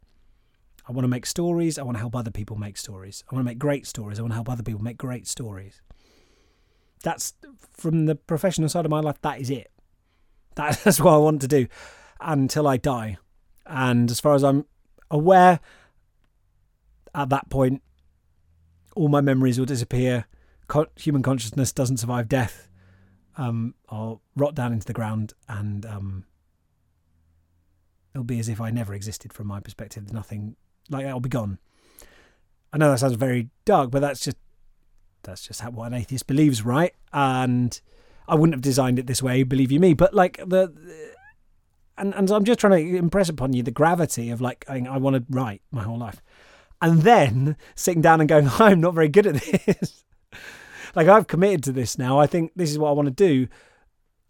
I want to make stories. I want to help other people make stories. I want to make great stories. I want to help other people make great stories. That's from the professional side of my life. That is it. That's what I want to do until I die. And as far as I'm aware, at that point, all my memories will disappear. human consciousness doesn't survive death. Um, I'll rot down into the ground, and um, it'll be as if I never existed from my perspective. Nothing like that'll be gone. I know that sounds very dark, but that's just that's just how what an atheist believes, right? And I wouldn't have designed it this way, believe you me. But like the, and and so I'm just trying to impress upon you the gravity of like I, I want to write my whole life, and then sitting down and going, I'm not very good at this. like I've committed to this now. I think this is what I want to do.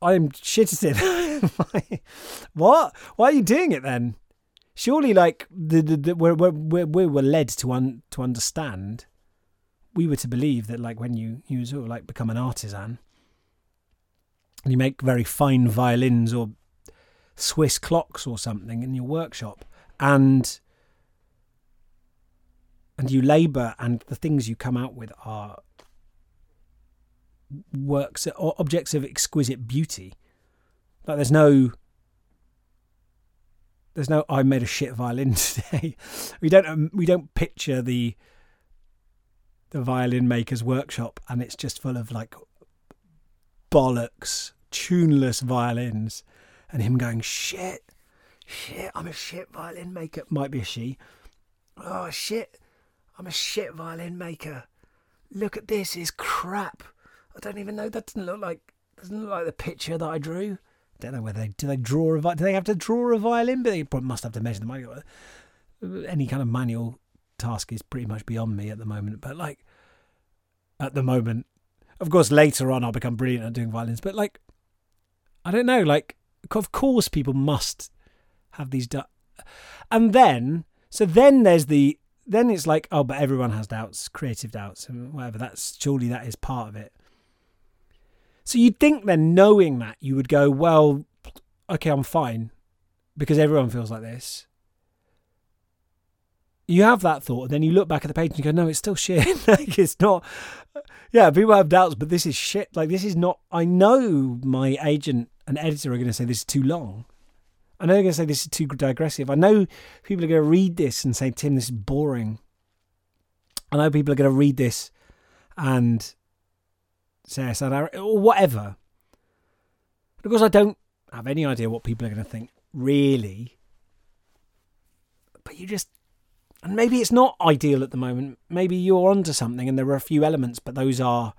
I'm shit at it. what? Why are you doing it then? Surely like the, the, the we we we were led to un, to understand we were to believe that like when you you sort of like become an artisan and you make very fine violins or swiss clocks or something in your workshop and and you labor and the things you come out with are works or objects of exquisite beauty. Like there's no there's no I made a shit violin today. we don't um, we don't picture the the violin maker's workshop and it's just full of like bollocks, tuneless violins, and him going shit, shit. I'm a shit violin maker. Might be a she. Oh shit, I'm a shit violin maker. Look at this, is crap. I don't even know. That doesn't look like doesn't look like the picture that I drew don't know whether they do they draw a do they have to draw a violin, but they must have to measure the manual. Uh, any kind of manual task is pretty much beyond me at the moment. But like at the moment, of course, later on I'll become brilliant at doing violins. But like, I don't know. Like, of course, people must have these. Du- and then, so then there's the then it's like, oh, but everyone has doubts, creative doubts, and whatever. That's surely that is part of it. So you'd think then, knowing that, you would go, well, okay, I'm fine because everyone feels like this. You have that thought, and then you look back at the page and you go, no, it's still shit. like, it's not. Yeah, people have doubts, but this is shit. Like, this is not. I know my agent and editor are going to say this is too long. I know they're going to say this is too digressive. I know people are going to read this and say, Tim, this is boring. I know people are going to read this and CSR or whatever. Because I don't have any idea what people are going to think, really. but you just and maybe it's not ideal at the moment. Maybe you're onto something and there are a few elements, but those are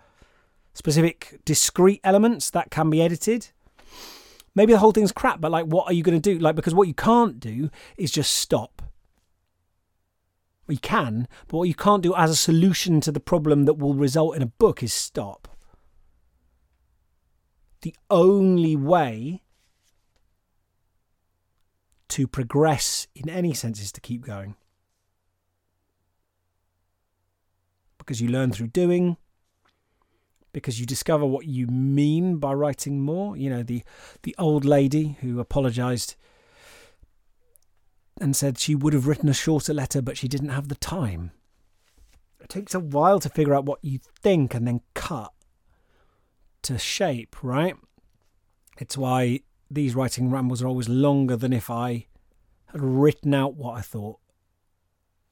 specific discrete elements that can be edited. Maybe the whole thing's crap, but like what are you going to do? Like because what you can't do is just stop. You can, but what you can't do as a solution to the problem that will result in a book is stop. The only way to progress in any sense is to keep going. Because you learn through doing, because you discover what you mean by writing more. You know, the the old lady who apologized and said she would have written a shorter letter but she didn't have the time. It takes a while to figure out what you think and then cut to shape, right? It's why these writing rambles are always longer than if I had written out what I thought.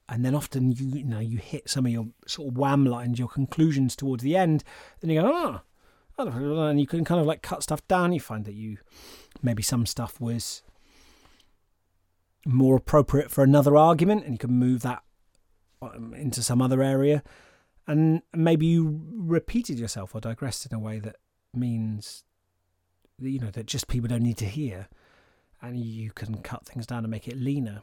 And then often you, you know you hit some of your sort of wham lines, your conclusions towards the end. Then you go, oh, and you can kind of like cut stuff down. You find that you maybe some stuff was more appropriate for another argument, and you can move that um, into some other area. And maybe you repeated yourself or digressed in a way that means you know that just people don't need to hear. And you can cut things down and make it leaner.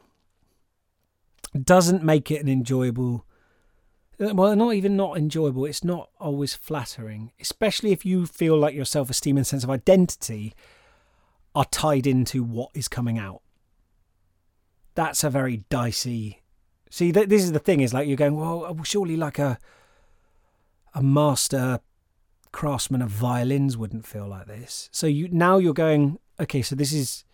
Doesn't make it an enjoyable well not even not enjoyable. It's not always flattering especially if you feel like your self-esteem and sense of identity are tied into what is coming out. That's a very dicey see th- this is the thing is like you're going well surely like a a master craftsman of violins wouldn't feel like this. So you now you're going, okay, so this is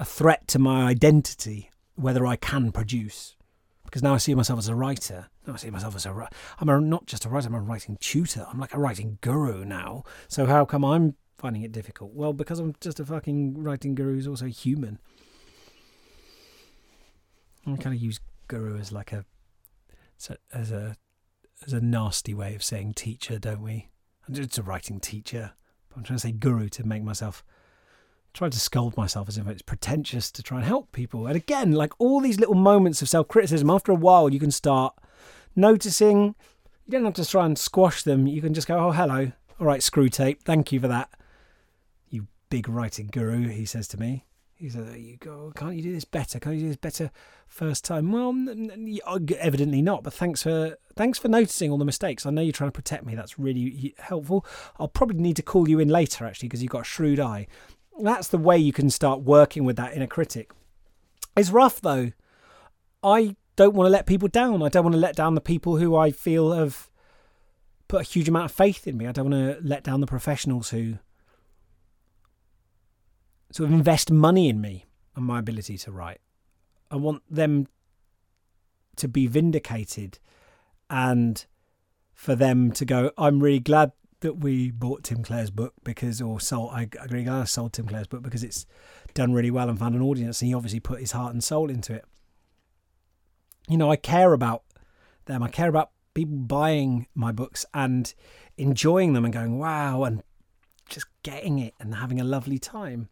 a threat to my identity, whether I can produce. Because now I see myself as a writer. Now I see myself as a I'm a, not just a writer, I'm a writing tutor. I'm like a writing guru now. So how come I'm finding it difficult? Well, because I'm just a fucking writing guru who's also human. I kind of use guru as like a as a as a nasty way of saying teacher, don't we? It's a writing teacher. I'm trying to say guru to make myself trying to scold myself as if it's pretentious to try and help people. And again, like all these little moments of self criticism, after a while, you can start noticing. You don't have to try and squash them. You can just go, oh, hello. All right, Screwtape. Thank you for that. You big writing guru, he says to me. He said, There "You go, can't you do this better? Can't you do this better first time?" Well, uh, evidently not. But thanks for thanks for noticing all the mistakes. I know you're trying to protect me. That's really helpful. I'll probably need to call you in later actually because you've got a shrewd eye. That's the way you can start working with that inner critic. It's rough though. I don't want to let people down. I don't want to let down the people who I feel have put a huge amount of faith in me. I don't want to let down the professionals who sort of invest money in me and my ability to write. I want them to be vindicated and for them to go, I'm really glad that we bought Tim Clare's book because, or sold, I agree, I sold Tim Clare's book because it's done really well and found an audience and he obviously put his heart and soul into it. You know, I care about them. I care about people buying my books and enjoying them and going, wow, and just getting it and having a lovely time.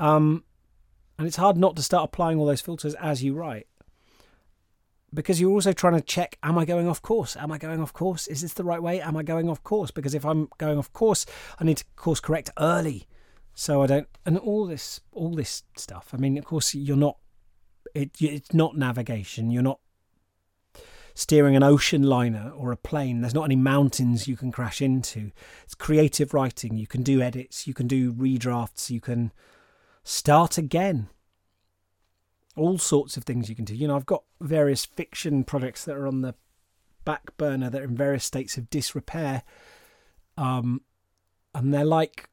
Um, and it's hard not to start applying all those filters as you write. Because you're also trying to check, am I going off course? Am I going off course? Is this the right way? Am I going off course? Because if I'm going off course, I need to course correct early. So I don't, and all this, all this stuff. I mean, of course, you're not, it, it's not navigation. You're not steering an ocean liner or a plane. There's not any mountains you can crash into. It's creative writing. You can do edits. You can do redrafts. You can start again. All sorts of things you can do. You know, I've got various fiction projects that are on the back burner that are in various states of disrepair. Um, and they're like,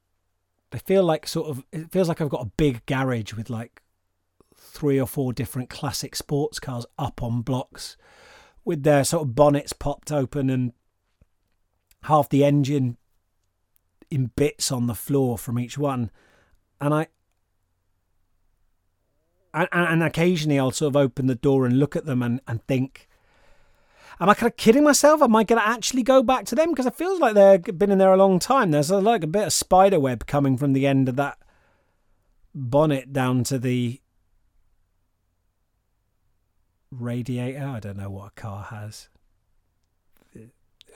they feel like sort of, it feels like I've got a big garage with like three or four different classic sports cars up on blocks with their sort of bonnets popped open and half the engine in bits on the floor from each one. And I, and, and occasionally I'll sort of open the door and look at them and, and think, am I kind of kidding myself? Am I going to actually go back to them? Because it feels like they've been in there a long time. There's a, like a bit of spider web coming from the end of that bonnet down to the radiator. I don't know what a car has.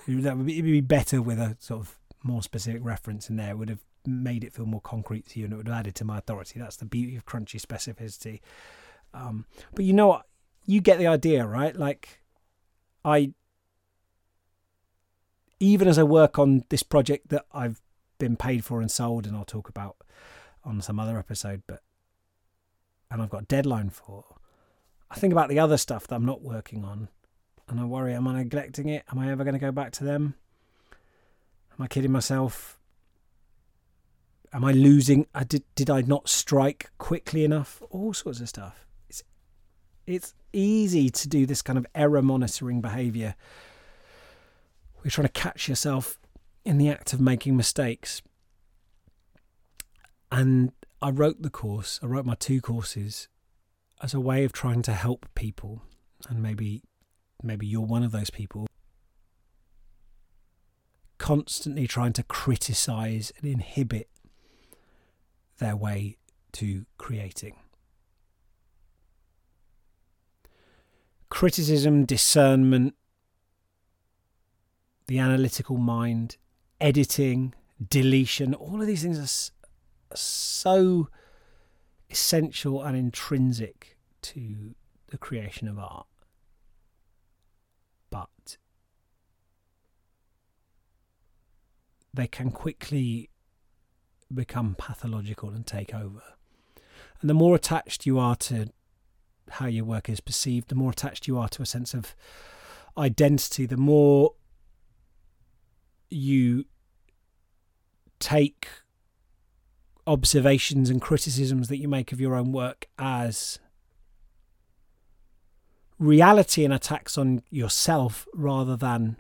That would be, it'd be better with a sort of more specific reference in there. It would have made it feel more concrete to you and it would have added to my authority. That's the beauty of crunchy specificity. Um, but you know what? You get the idea, right? Like, I, even as I work on this project that I've been paid for and sold, and I'll talk about on some other episode, but, and I've got a deadline for, I think about the other stuff that I'm not working on and I worry, am I neglecting it? Am I ever going to go back to them? Am I kidding myself? Am I losing? I did did I not strike quickly enough? All sorts of stuff. It's it's easy to do this kind of error monitoring behavior. We're trying to catch yourself in the act of making mistakes. And I wrote the course, I wrote my two courses as a way of trying to help people and maybe maybe you're one of those people constantly trying to criticize and inhibit their way to creating. Criticism, discernment, the analytical mind, editing, deletion, all of these things are so essential and intrinsic to the creation of art. But they can quickly become pathological and take over. And the more attached you are to how your work is perceived, the more attached you are to a sense of identity, the more you take observations and criticisms that you make of your own work as reality and attacks on yourself rather than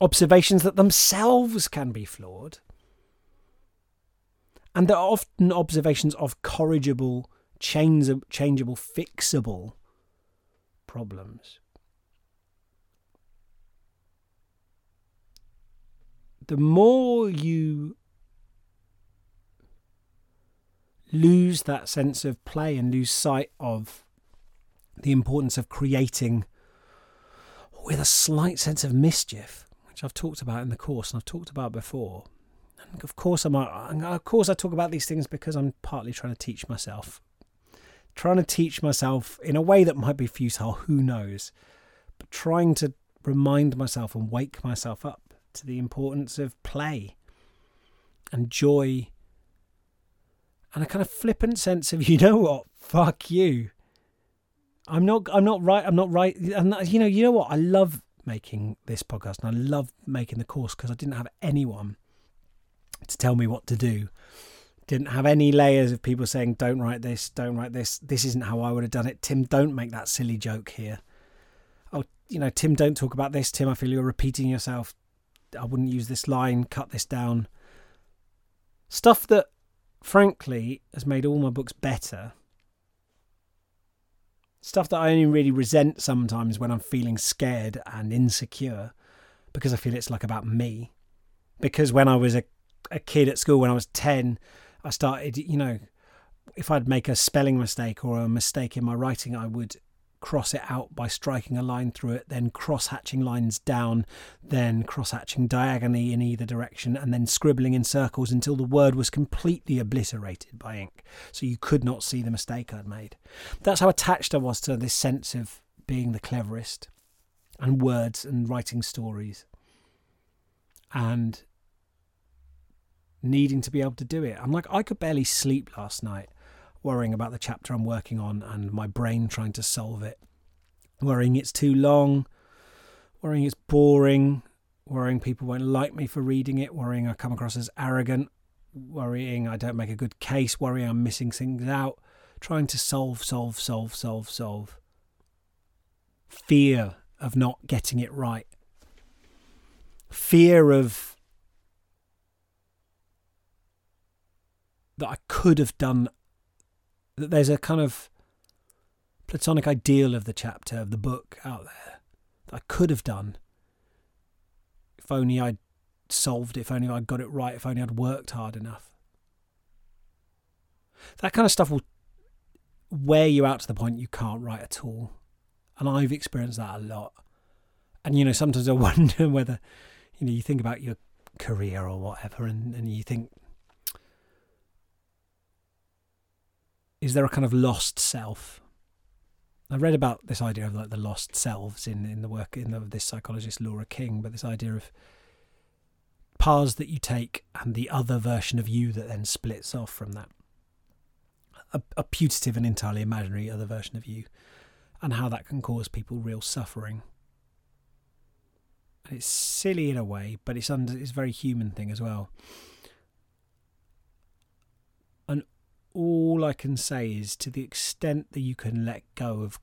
observations that themselves can be flawed. And there are often observations of corrigible, changeable, fixable problems. The more you lose that sense of play and lose sight of the importance of creating with a slight sense of mischief, which I've talked about in the course and I've talked about before. Of course, I'm of course I talk about these things because I'm partly trying to teach myself, trying to teach myself in a way that might be futile. Who knows? But trying to remind myself and wake myself up to the importance of play and joy and a kind of flippant sense of you know what fuck you i'm not i'm not right i'm not right and you know you know what i love making this podcast and i love making the course because i didn't have anyone to tell me what to do. Didn't have any layers of people saying don't write this don't write this. This isn't how i would have done it. Tim don't make that silly joke here. Oh you know tim don't talk about this. Tim i feel you're repeating yourself. I wouldn't use this line. Cut this down. Stuff that frankly, has made all my books better. Stuff that I only really resent sometimes when I'm feeling scared and insecure because I feel it's like about me. Because when I was a, a kid at school, when I was 10, I started, you know, if I'd make a spelling mistake or a mistake in my writing, I would cross it out by striking a line through it, then cross hatching lines down, then cross hatching diagonally in either direction, and then scribbling in circles until the word was completely obliterated by ink, so you could not see the mistake I'd made. That's how attached I was to this sense of being the cleverest, and words and writing stories, and needing to be able to do it. I'm like, I could barely sleep last night worrying about the chapter I'm working on and my brain trying to solve it, worrying it's too long, worrying it's boring, worrying people won't like me for reading it, worrying I come across as arrogant, worrying I don't make a good case, worrying I'm missing things out, trying to solve, solve, solve, solve, solve. Fear of not getting it right. Fear of that I could have done that there's a kind of platonic ideal of the chapter of the book out there that I could have done if only I'd solved it, if only I'd got it right, if only I'd worked hard enough. That kind of stuff will wear you out to the point you can't write at all. And I've experienced that a lot. And, you know, sometimes I wonder whether, you know, you think about your career or whatever and, and you think, is there a kind of lost self? I read about this idea of like the lost selves in, in the work in the, this psychologist Laura King, but this idea of paths that you take and the other version of you that then splits off from that. A, a putative and entirely imaginary other version of you, and how that can cause people real suffering. And it's silly in a way, but it's under it's a very human thing as well. And all I can say is to the extent that you can let go of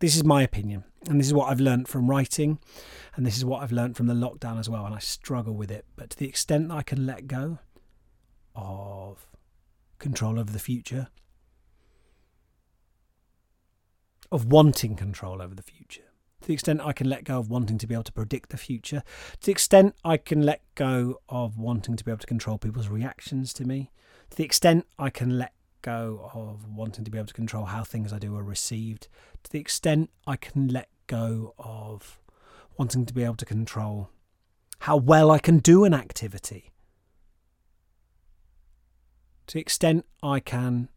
this is my opinion and this is what I've learned from writing and this is what I've learned from the lockdown as well and I struggle with it. But to the extent that I can let go of control over the future of wanting control over the future to the extent I can let go of wanting to be able to predict the future to the extent I can let go of wanting to be able to control people's reactions to me to the extent I can let go of wanting to be able to control how things I do are received, to the extent I can let go of wanting to be able to control how well I can do an activity, to the extent I can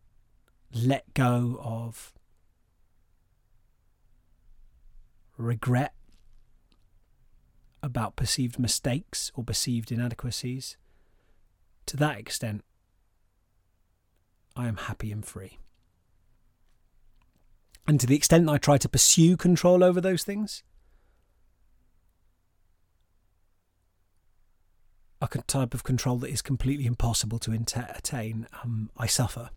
let go of regret about perceived mistakes or perceived inadequacies, to that extent, I am happy and free. And to the extent that I try to pursue control over those things, a type of control that is completely impossible to attain, um, I suffer.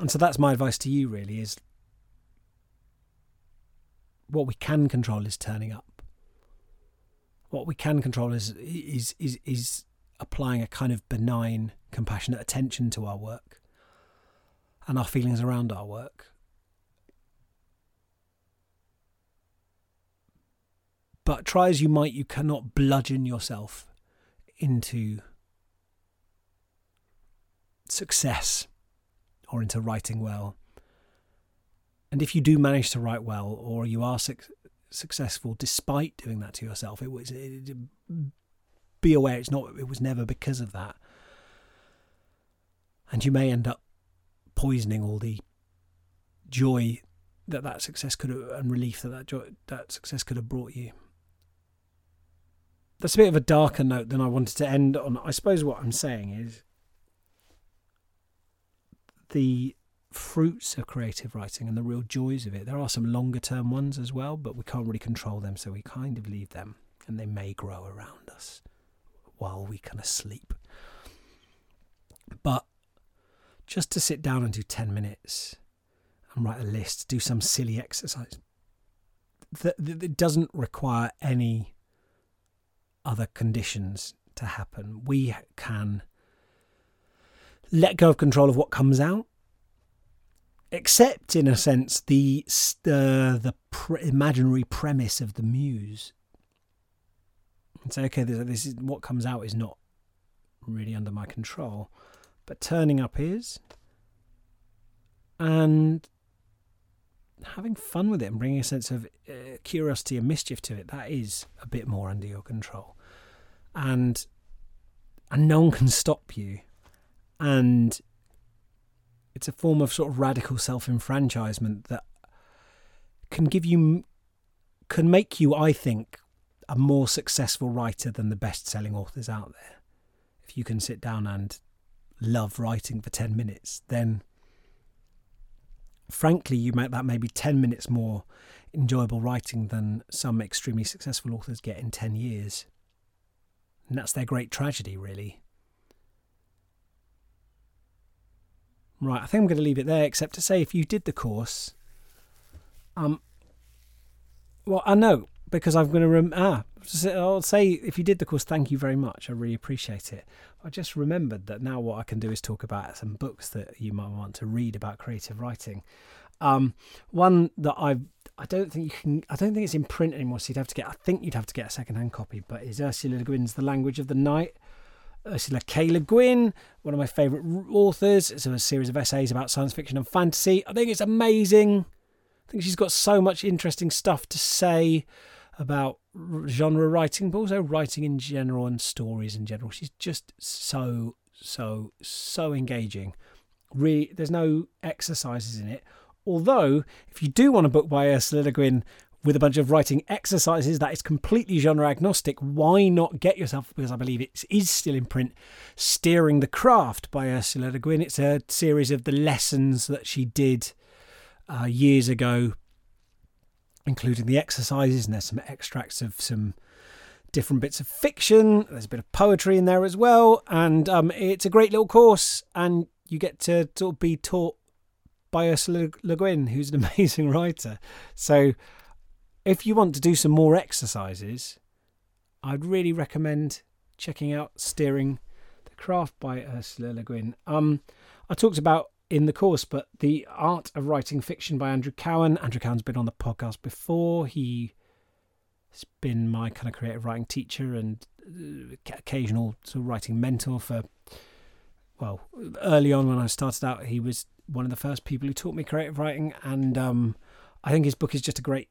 And so that's my advice to you, really, is what we can control is turning up. What we can control is is is is applying a kind of benign, compassionate attention to our work and our feelings around our work. But try as you might, you cannot bludgeon yourself into success or into writing well. And if you do manage to write well, or you are su- successful despite doing that to yourself, it was it, be aware it's not it was never because of that. And you may end up poisoning all the joy that that success could have and relief that that joy that success could have brought you. That's a bit of a darker note than I wanted to end on. I suppose what I'm saying is the fruits of creative writing and the real joys of it there are some longer term ones as well but we can't really control them so we kind of leave them and they may grow around us while we kind of sleep. But just to sit down and do 10 minutes and write a list, do some silly exercise that, that doesn't require any other conditions to happen. We can let go of control of what comes out, except in a sense the uh, the pre- imaginary premise of the muse and say, okay, this, this is what comes out is not really under my control, but turning up is, and having fun with it and bringing a sense of uh, curiosity and mischief to it, that is a bit more under your control, and and no one can stop you, and it's a form of sort of radical self-enfranchisement that can give you can make you, I think, a more successful writer than the best selling authors out there. If you can sit down and love writing for 10 minutes, then frankly, you make that maybe 10 minutes more enjoyable writing than some extremely successful authors get in 10 years. And that's their great tragedy, really. Right, I think I'm going to leave it there, except to say if you did the course, um, well, I know because I'm going to rem- ah I'll say if you did the course, thank you very much. I really appreciate it. I just remembered that now what I can do is talk about some books that you might want to read about creative writing. Um, one that I I don't think you can I don't think it's in print anymore, so you'd have to get I think you'd have to get a second hand copy. But is Ursula Le Guin's The Language of the Night. Ursula K. Le Guin, one of my favourite authors. It's a series of essays about science fiction and fantasy. I think it's amazing. I think she's got so much interesting stuff to say about genre writing, but also writing in general and stories in general. She's just so, so, so engaging. Really, there's no exercises in it. Although, if you do want a book by Ursula Le Guin with a bunch of writing exercises that is completely genre agnostic, why not get yourself, because I believe it is still in print, Steering the Craft by Ursula Le Guin. It's a series of the lessons that she did uh, years ago, including the exercises, and there's some extracts of some different bits of fiction. There's a bit of poetry in there as well, and um, it's a great little course, and you get to sort of be taught by Ursula Le Guin, who's an amazing writer. So if you want to do some more exercises, I'd really recommend checking out Steering the Craft by Ursula Le Guin. Um, I talked about in the course, but The Art of Writing Fiction by Andrew Cowan. Andrew Cowan's been on the podcast before. He has been my kind of creative writing teacher and uh, occasional sort of writing mentor for, well, early on when I started out, he was one of the first people who taught me creative writing. And um, I think his book is just a great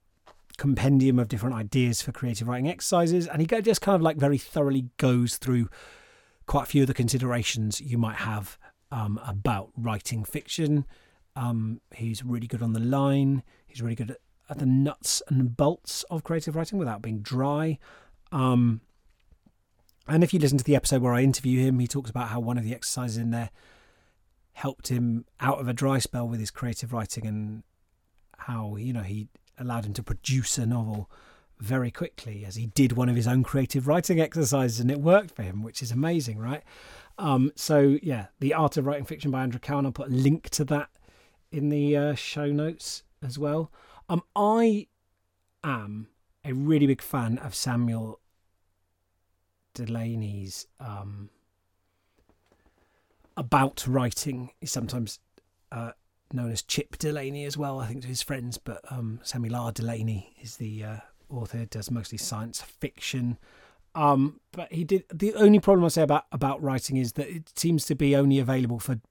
compendium of different ideas for creative writing exercises, and he just kind of like very thoroughly goes through quite a few of the considerations you might have um, about writing fiction. Um, he's really good on the line. He's really good at, the nuts and bolts of creative writing without being dry. Um, and if you listen to the episode where I interview him, he talks about how one of the exercises in there helped him out of a dry spell with his creative writing and how you know he allowed him to produce a novel very quickly as he did one of his own creative writing exercises and it worked for him, which is amazing, right? Um, so, yeah, The Art of Writing Fiction by Andrew Cowan. I'll put a link to that in the uh, show notes as well. Um, I am a really big fan of Samuel Delany's um, about writing. He's sometimes uh, known as Chip Delany as well, I think to his friends. But um, Samuel R. Delany is the uh, author, does mostly science fiction. Um, but he did. The only problem I say about about writing is that it seems to be only available for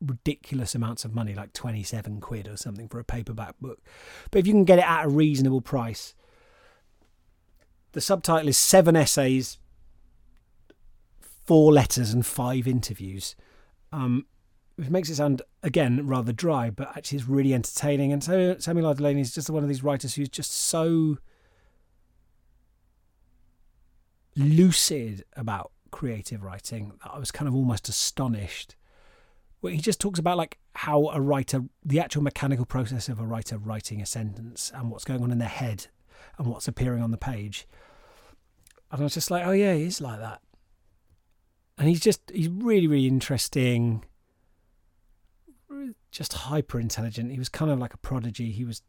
ridiculous amounts of money, like twenty seven quid or something for a paperback book. But if you can get it at a reasonable price, the subtitle is seven essays, four letters, and five interviews. Um, which makes it sound again rather dry, but actually it's really entertaining. And so Samuel Delany is just one of these writers who's just so lucid about creative writing that I was kind of almost astonished. Where he just talks about like how a writer, the actual mechanical process of a writer writing a sentence and what's going on in their head and what's appearing on the page. And I was just like, oh yeah, he is like that. And he's just he's really really interesting just hyper intelligent. He was kind of like a prodigy. He was,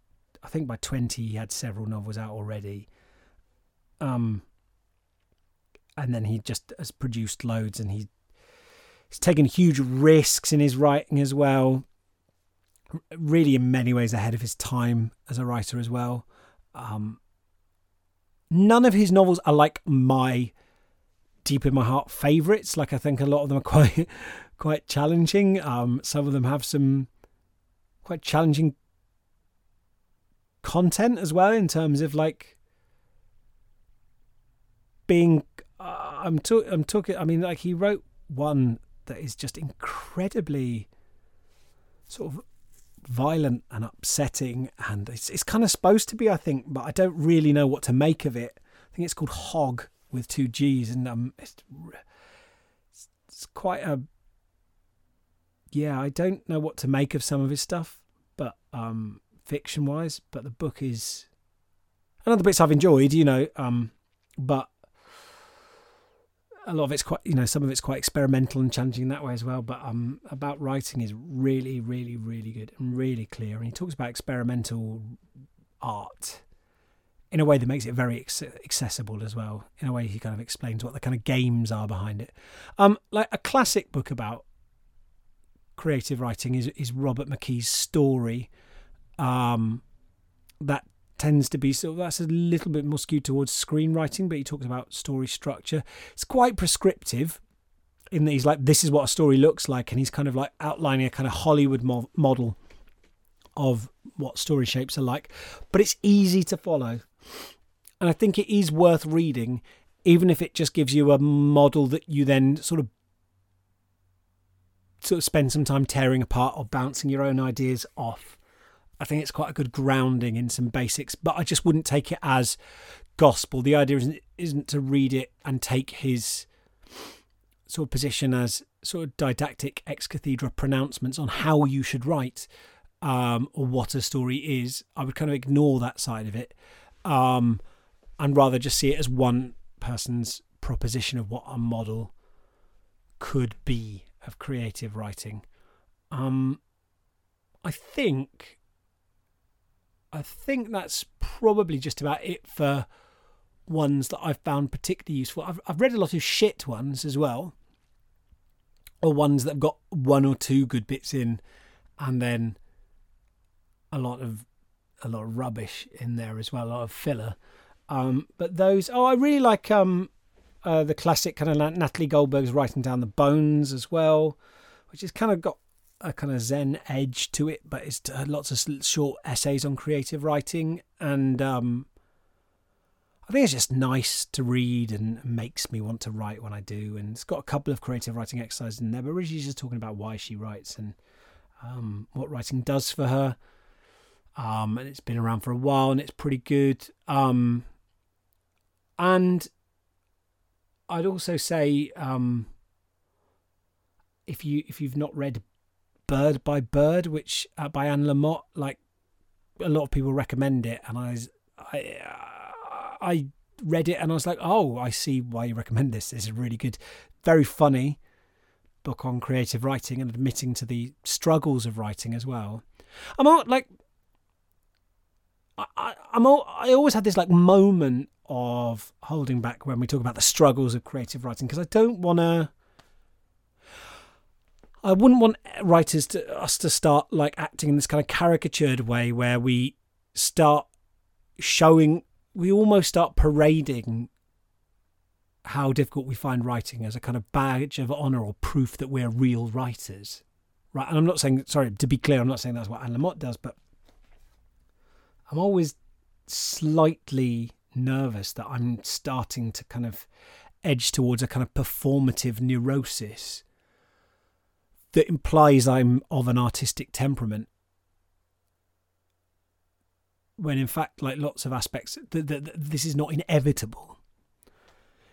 I think, by twenty he had several novels out already. Um, and then he just has produced loads, and he he's taken huge risks in his writing as well. Really, in many ways, ahead of his time as a writer as well. Um, none of his novels are like my deep in my heart favorites. Like I think a lot of them are quite quite challenging. Um, some of them have some quite challenging content as well in terms of like being. I'm talking. I'm talking. I mean, like he wrote one that is just incredibly sort of violent and upsetting, and it's it's kind of supposed to be, I think, but I don't really know what to make of it. I think it's called Hog with two G's, and um, it's it's quite a yeah, I don't know what to make of some of his stuff, but um, fiction wise, but the book is another bits I've enjoyed, you know, um, but a lot of it's quite, you know, some of it's quite experimental and challenging in that way as well. But um, about writing is really, really, really good and really clear. And he talks about experimental art in a way that makes it very accessible as well. In a way, he kind of explains what the kind of games are behind it. Um, like a classic book about creative writing is is Robert McKee's story. Um, that tends to be so that's a little bit more skewed towards screenwriting, but he talks about story structure. It's quite prescriptive in that he's like, this is what a story looks like, and he's kind of like outlining a kind of Hollywood mo- model of what story shapes are like, but it's easy to follow. And I think it is worth reading, even if it just gives you a model that you then sort of sort of spend some time tearing apart or bouncing your own ideas off. I think it's quite a good grounding in some basics, but I just wouldn't take it as gospel. The idea isn't isn't to read it and take his sort of position as sort of didactic ex cathedra pronouncements on how you should write um, or what a story is. I would kind of ignore that side of it um, and rather just see it as one person's proposition of what a model could be of creative writing. Um, I think I think that's probably just about it for ones that I've found particularly useful. I've I've read a lot of shit ones as well, or ones that have got one or two good bits in, and then a lot of a lot of rubbish in there as well, a lot of filler. Um, but those, oh, I really like um, uh, the classic kind of Natalie Goldberg's writing down the bones as well, which has kind of got a kind of Zen edge to it, but it's uh, lots of short essays on creative writing, and um, I think it's just nice to read and makes me want to write when I do. And it's got a couple of creative writing exercises in there, but really she's just talking about why she writes and um, what writing does for her. Um, and it's been around for a while and it's pretty good. Um, and I'd also say um, if you if you've not read Bird by Bird, which uh, by Anne Lamott, like a lot of people recommend it, and I was, I uh, I read it and I was like, oh, I see why you recommend this. This is really good, very funny book on creative writing and admitting to the struggles of writing as well. I'm not like I, I I'm all, I always had this like moment of holding back when we talk about the struggles of creative writing because I don't want to. I wouldn't want writers to us to start like acting in this kind of caricatured way where we start showing, we almost start parading how difficult we find writing as a kind of badge of honor or proof that we're real writers, right? And I'm not saying, sorry, to be clear, I'm not saying that's what Anne Lamott does, but I'm always slightly nervous that I'm starting to kind of edge towards a kind of performative neurosis that implies I'm of an artistic temperament. When in fact, like lots of aspects, th- th- th- this is not inevitable.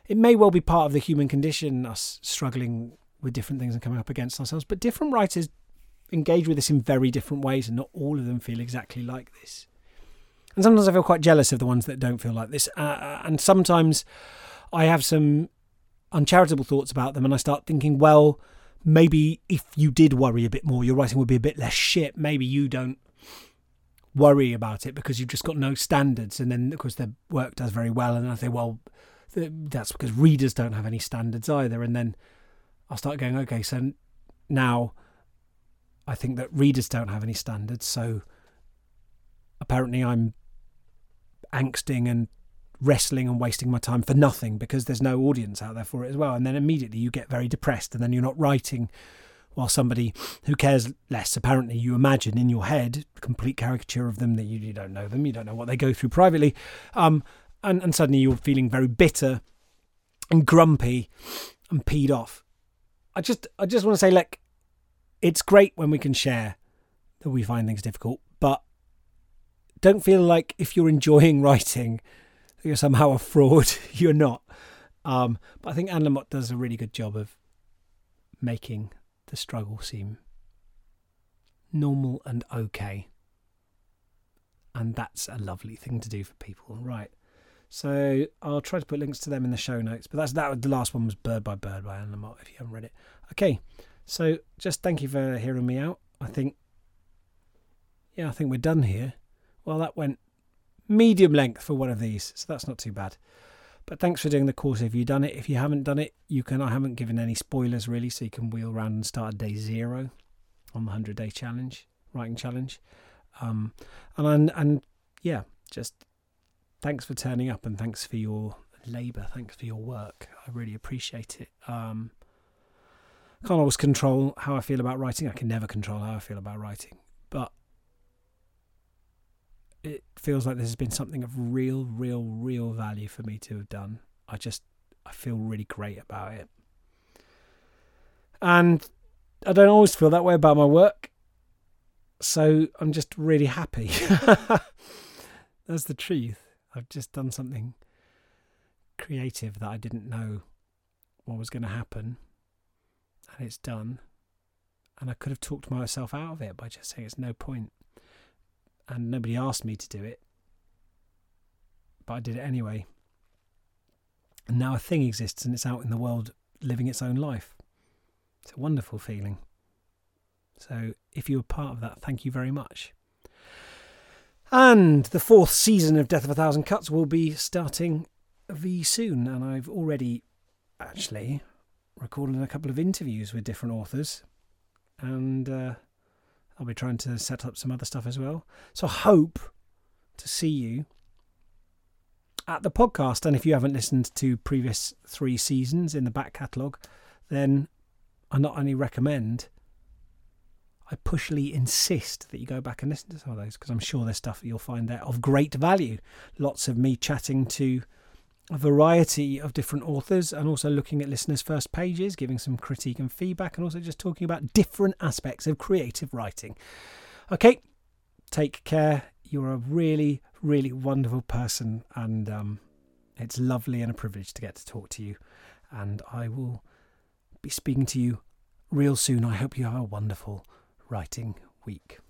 It may well be part of the human condition, us struggling with different things and coming up against ourselves, but different writers engage with this in very different ways, and not all of them feel exactly like this. And sometimes I feel quite jealous of the ones that don't feel like this. Uh, uh, and sometimes I have some uncharitable thoughts about them, and I start thinking, well, maybe if you did worry a bit more, your writing would be a bit less shit. Maybe you don't worry about it because you've just got no standards. And then, of course, their work does very well. And I think, well, that's because readers don't have any standards either. And then I'll start going, okay, so now I think that readers don't have any standards. So apparently I'm angsting and wrestling and wasting my time for nothing because there's no audience out there for it as well. And then immediately you get very depressed, and then you're not writing while somebody who cares less, apparently, you imagine in your head, complete caricature of them that you, you don't know them, you don't know what they go through privately. Um, and, and suddenly you're feeling very bitter and grumpy and peed off. I just I just want to say like it's great when we can share that we find things difficult, but don't feel like if you're enjoying writing, you're somehow a fraud. you're not. Um, but I think Anne Lamott does a really good job of making the struggle seem normal and okay. And that's a lovely thing to do for people, right? So I'll try to put links to them in the show notes. But that's that. The last one was Bird by Bird by Anne Lamott. If you haven't read it, okay. So just thank you for hearing me out. I think, yeah, I think we're done here. Well, that went medium length for one of these, so that's not too bad. But thanks for doing the course if you've done it. If you haven't done it, you can. I haven't given any spoilers really, so you can wheel around and start at day zero on the hundred day challenge, writing challenge. Um, and and yeah, just thanks for turning up and thanks for your labour. Thanks for your work. I really appreciate it. Um, can't always control how I feel about writing. I can never control how I feel about writing, but it feels like this has been something of real, real, real value for me to have done. I just I feel really great about it. And I don't always feel that way about my work. So I'm just really happy. That's the truth. I've just done something creative that I didn't know what was going to happen. And it's done. And I could have talked myself out of it by just saying it's no point. And nobody asked me to do it. But I did it anyway. And now a thing exists and it's out in the world living its own life. It's a wonderful feeling. So if you were part of that, thank you very much. And the fourth season of Death of a Thousand Cuts will be starting very soon. And I've already actually recorded a couple of interviews with different authors. And uh, I'll be trying to set up some other stuff as well. So hope to see you at the podcast. And if you haven't listened to previous three seasons in the back catalogue, then I not only recommend, I pushly insist that you go back and listen to some of those because I'm sure there's stuff that you'll find there of great value. Lots of me chatting to a variety of different authors and also looking at listeners' first pages, giving some critique and feedback, and also just talking about different aspects of creative writing. Okay, take care. You're a really, really wonderful person, and um, it's lovely and a privilege to get to talk to you. And I will be speaking to you real soon. I hope you have a wonderful writing week.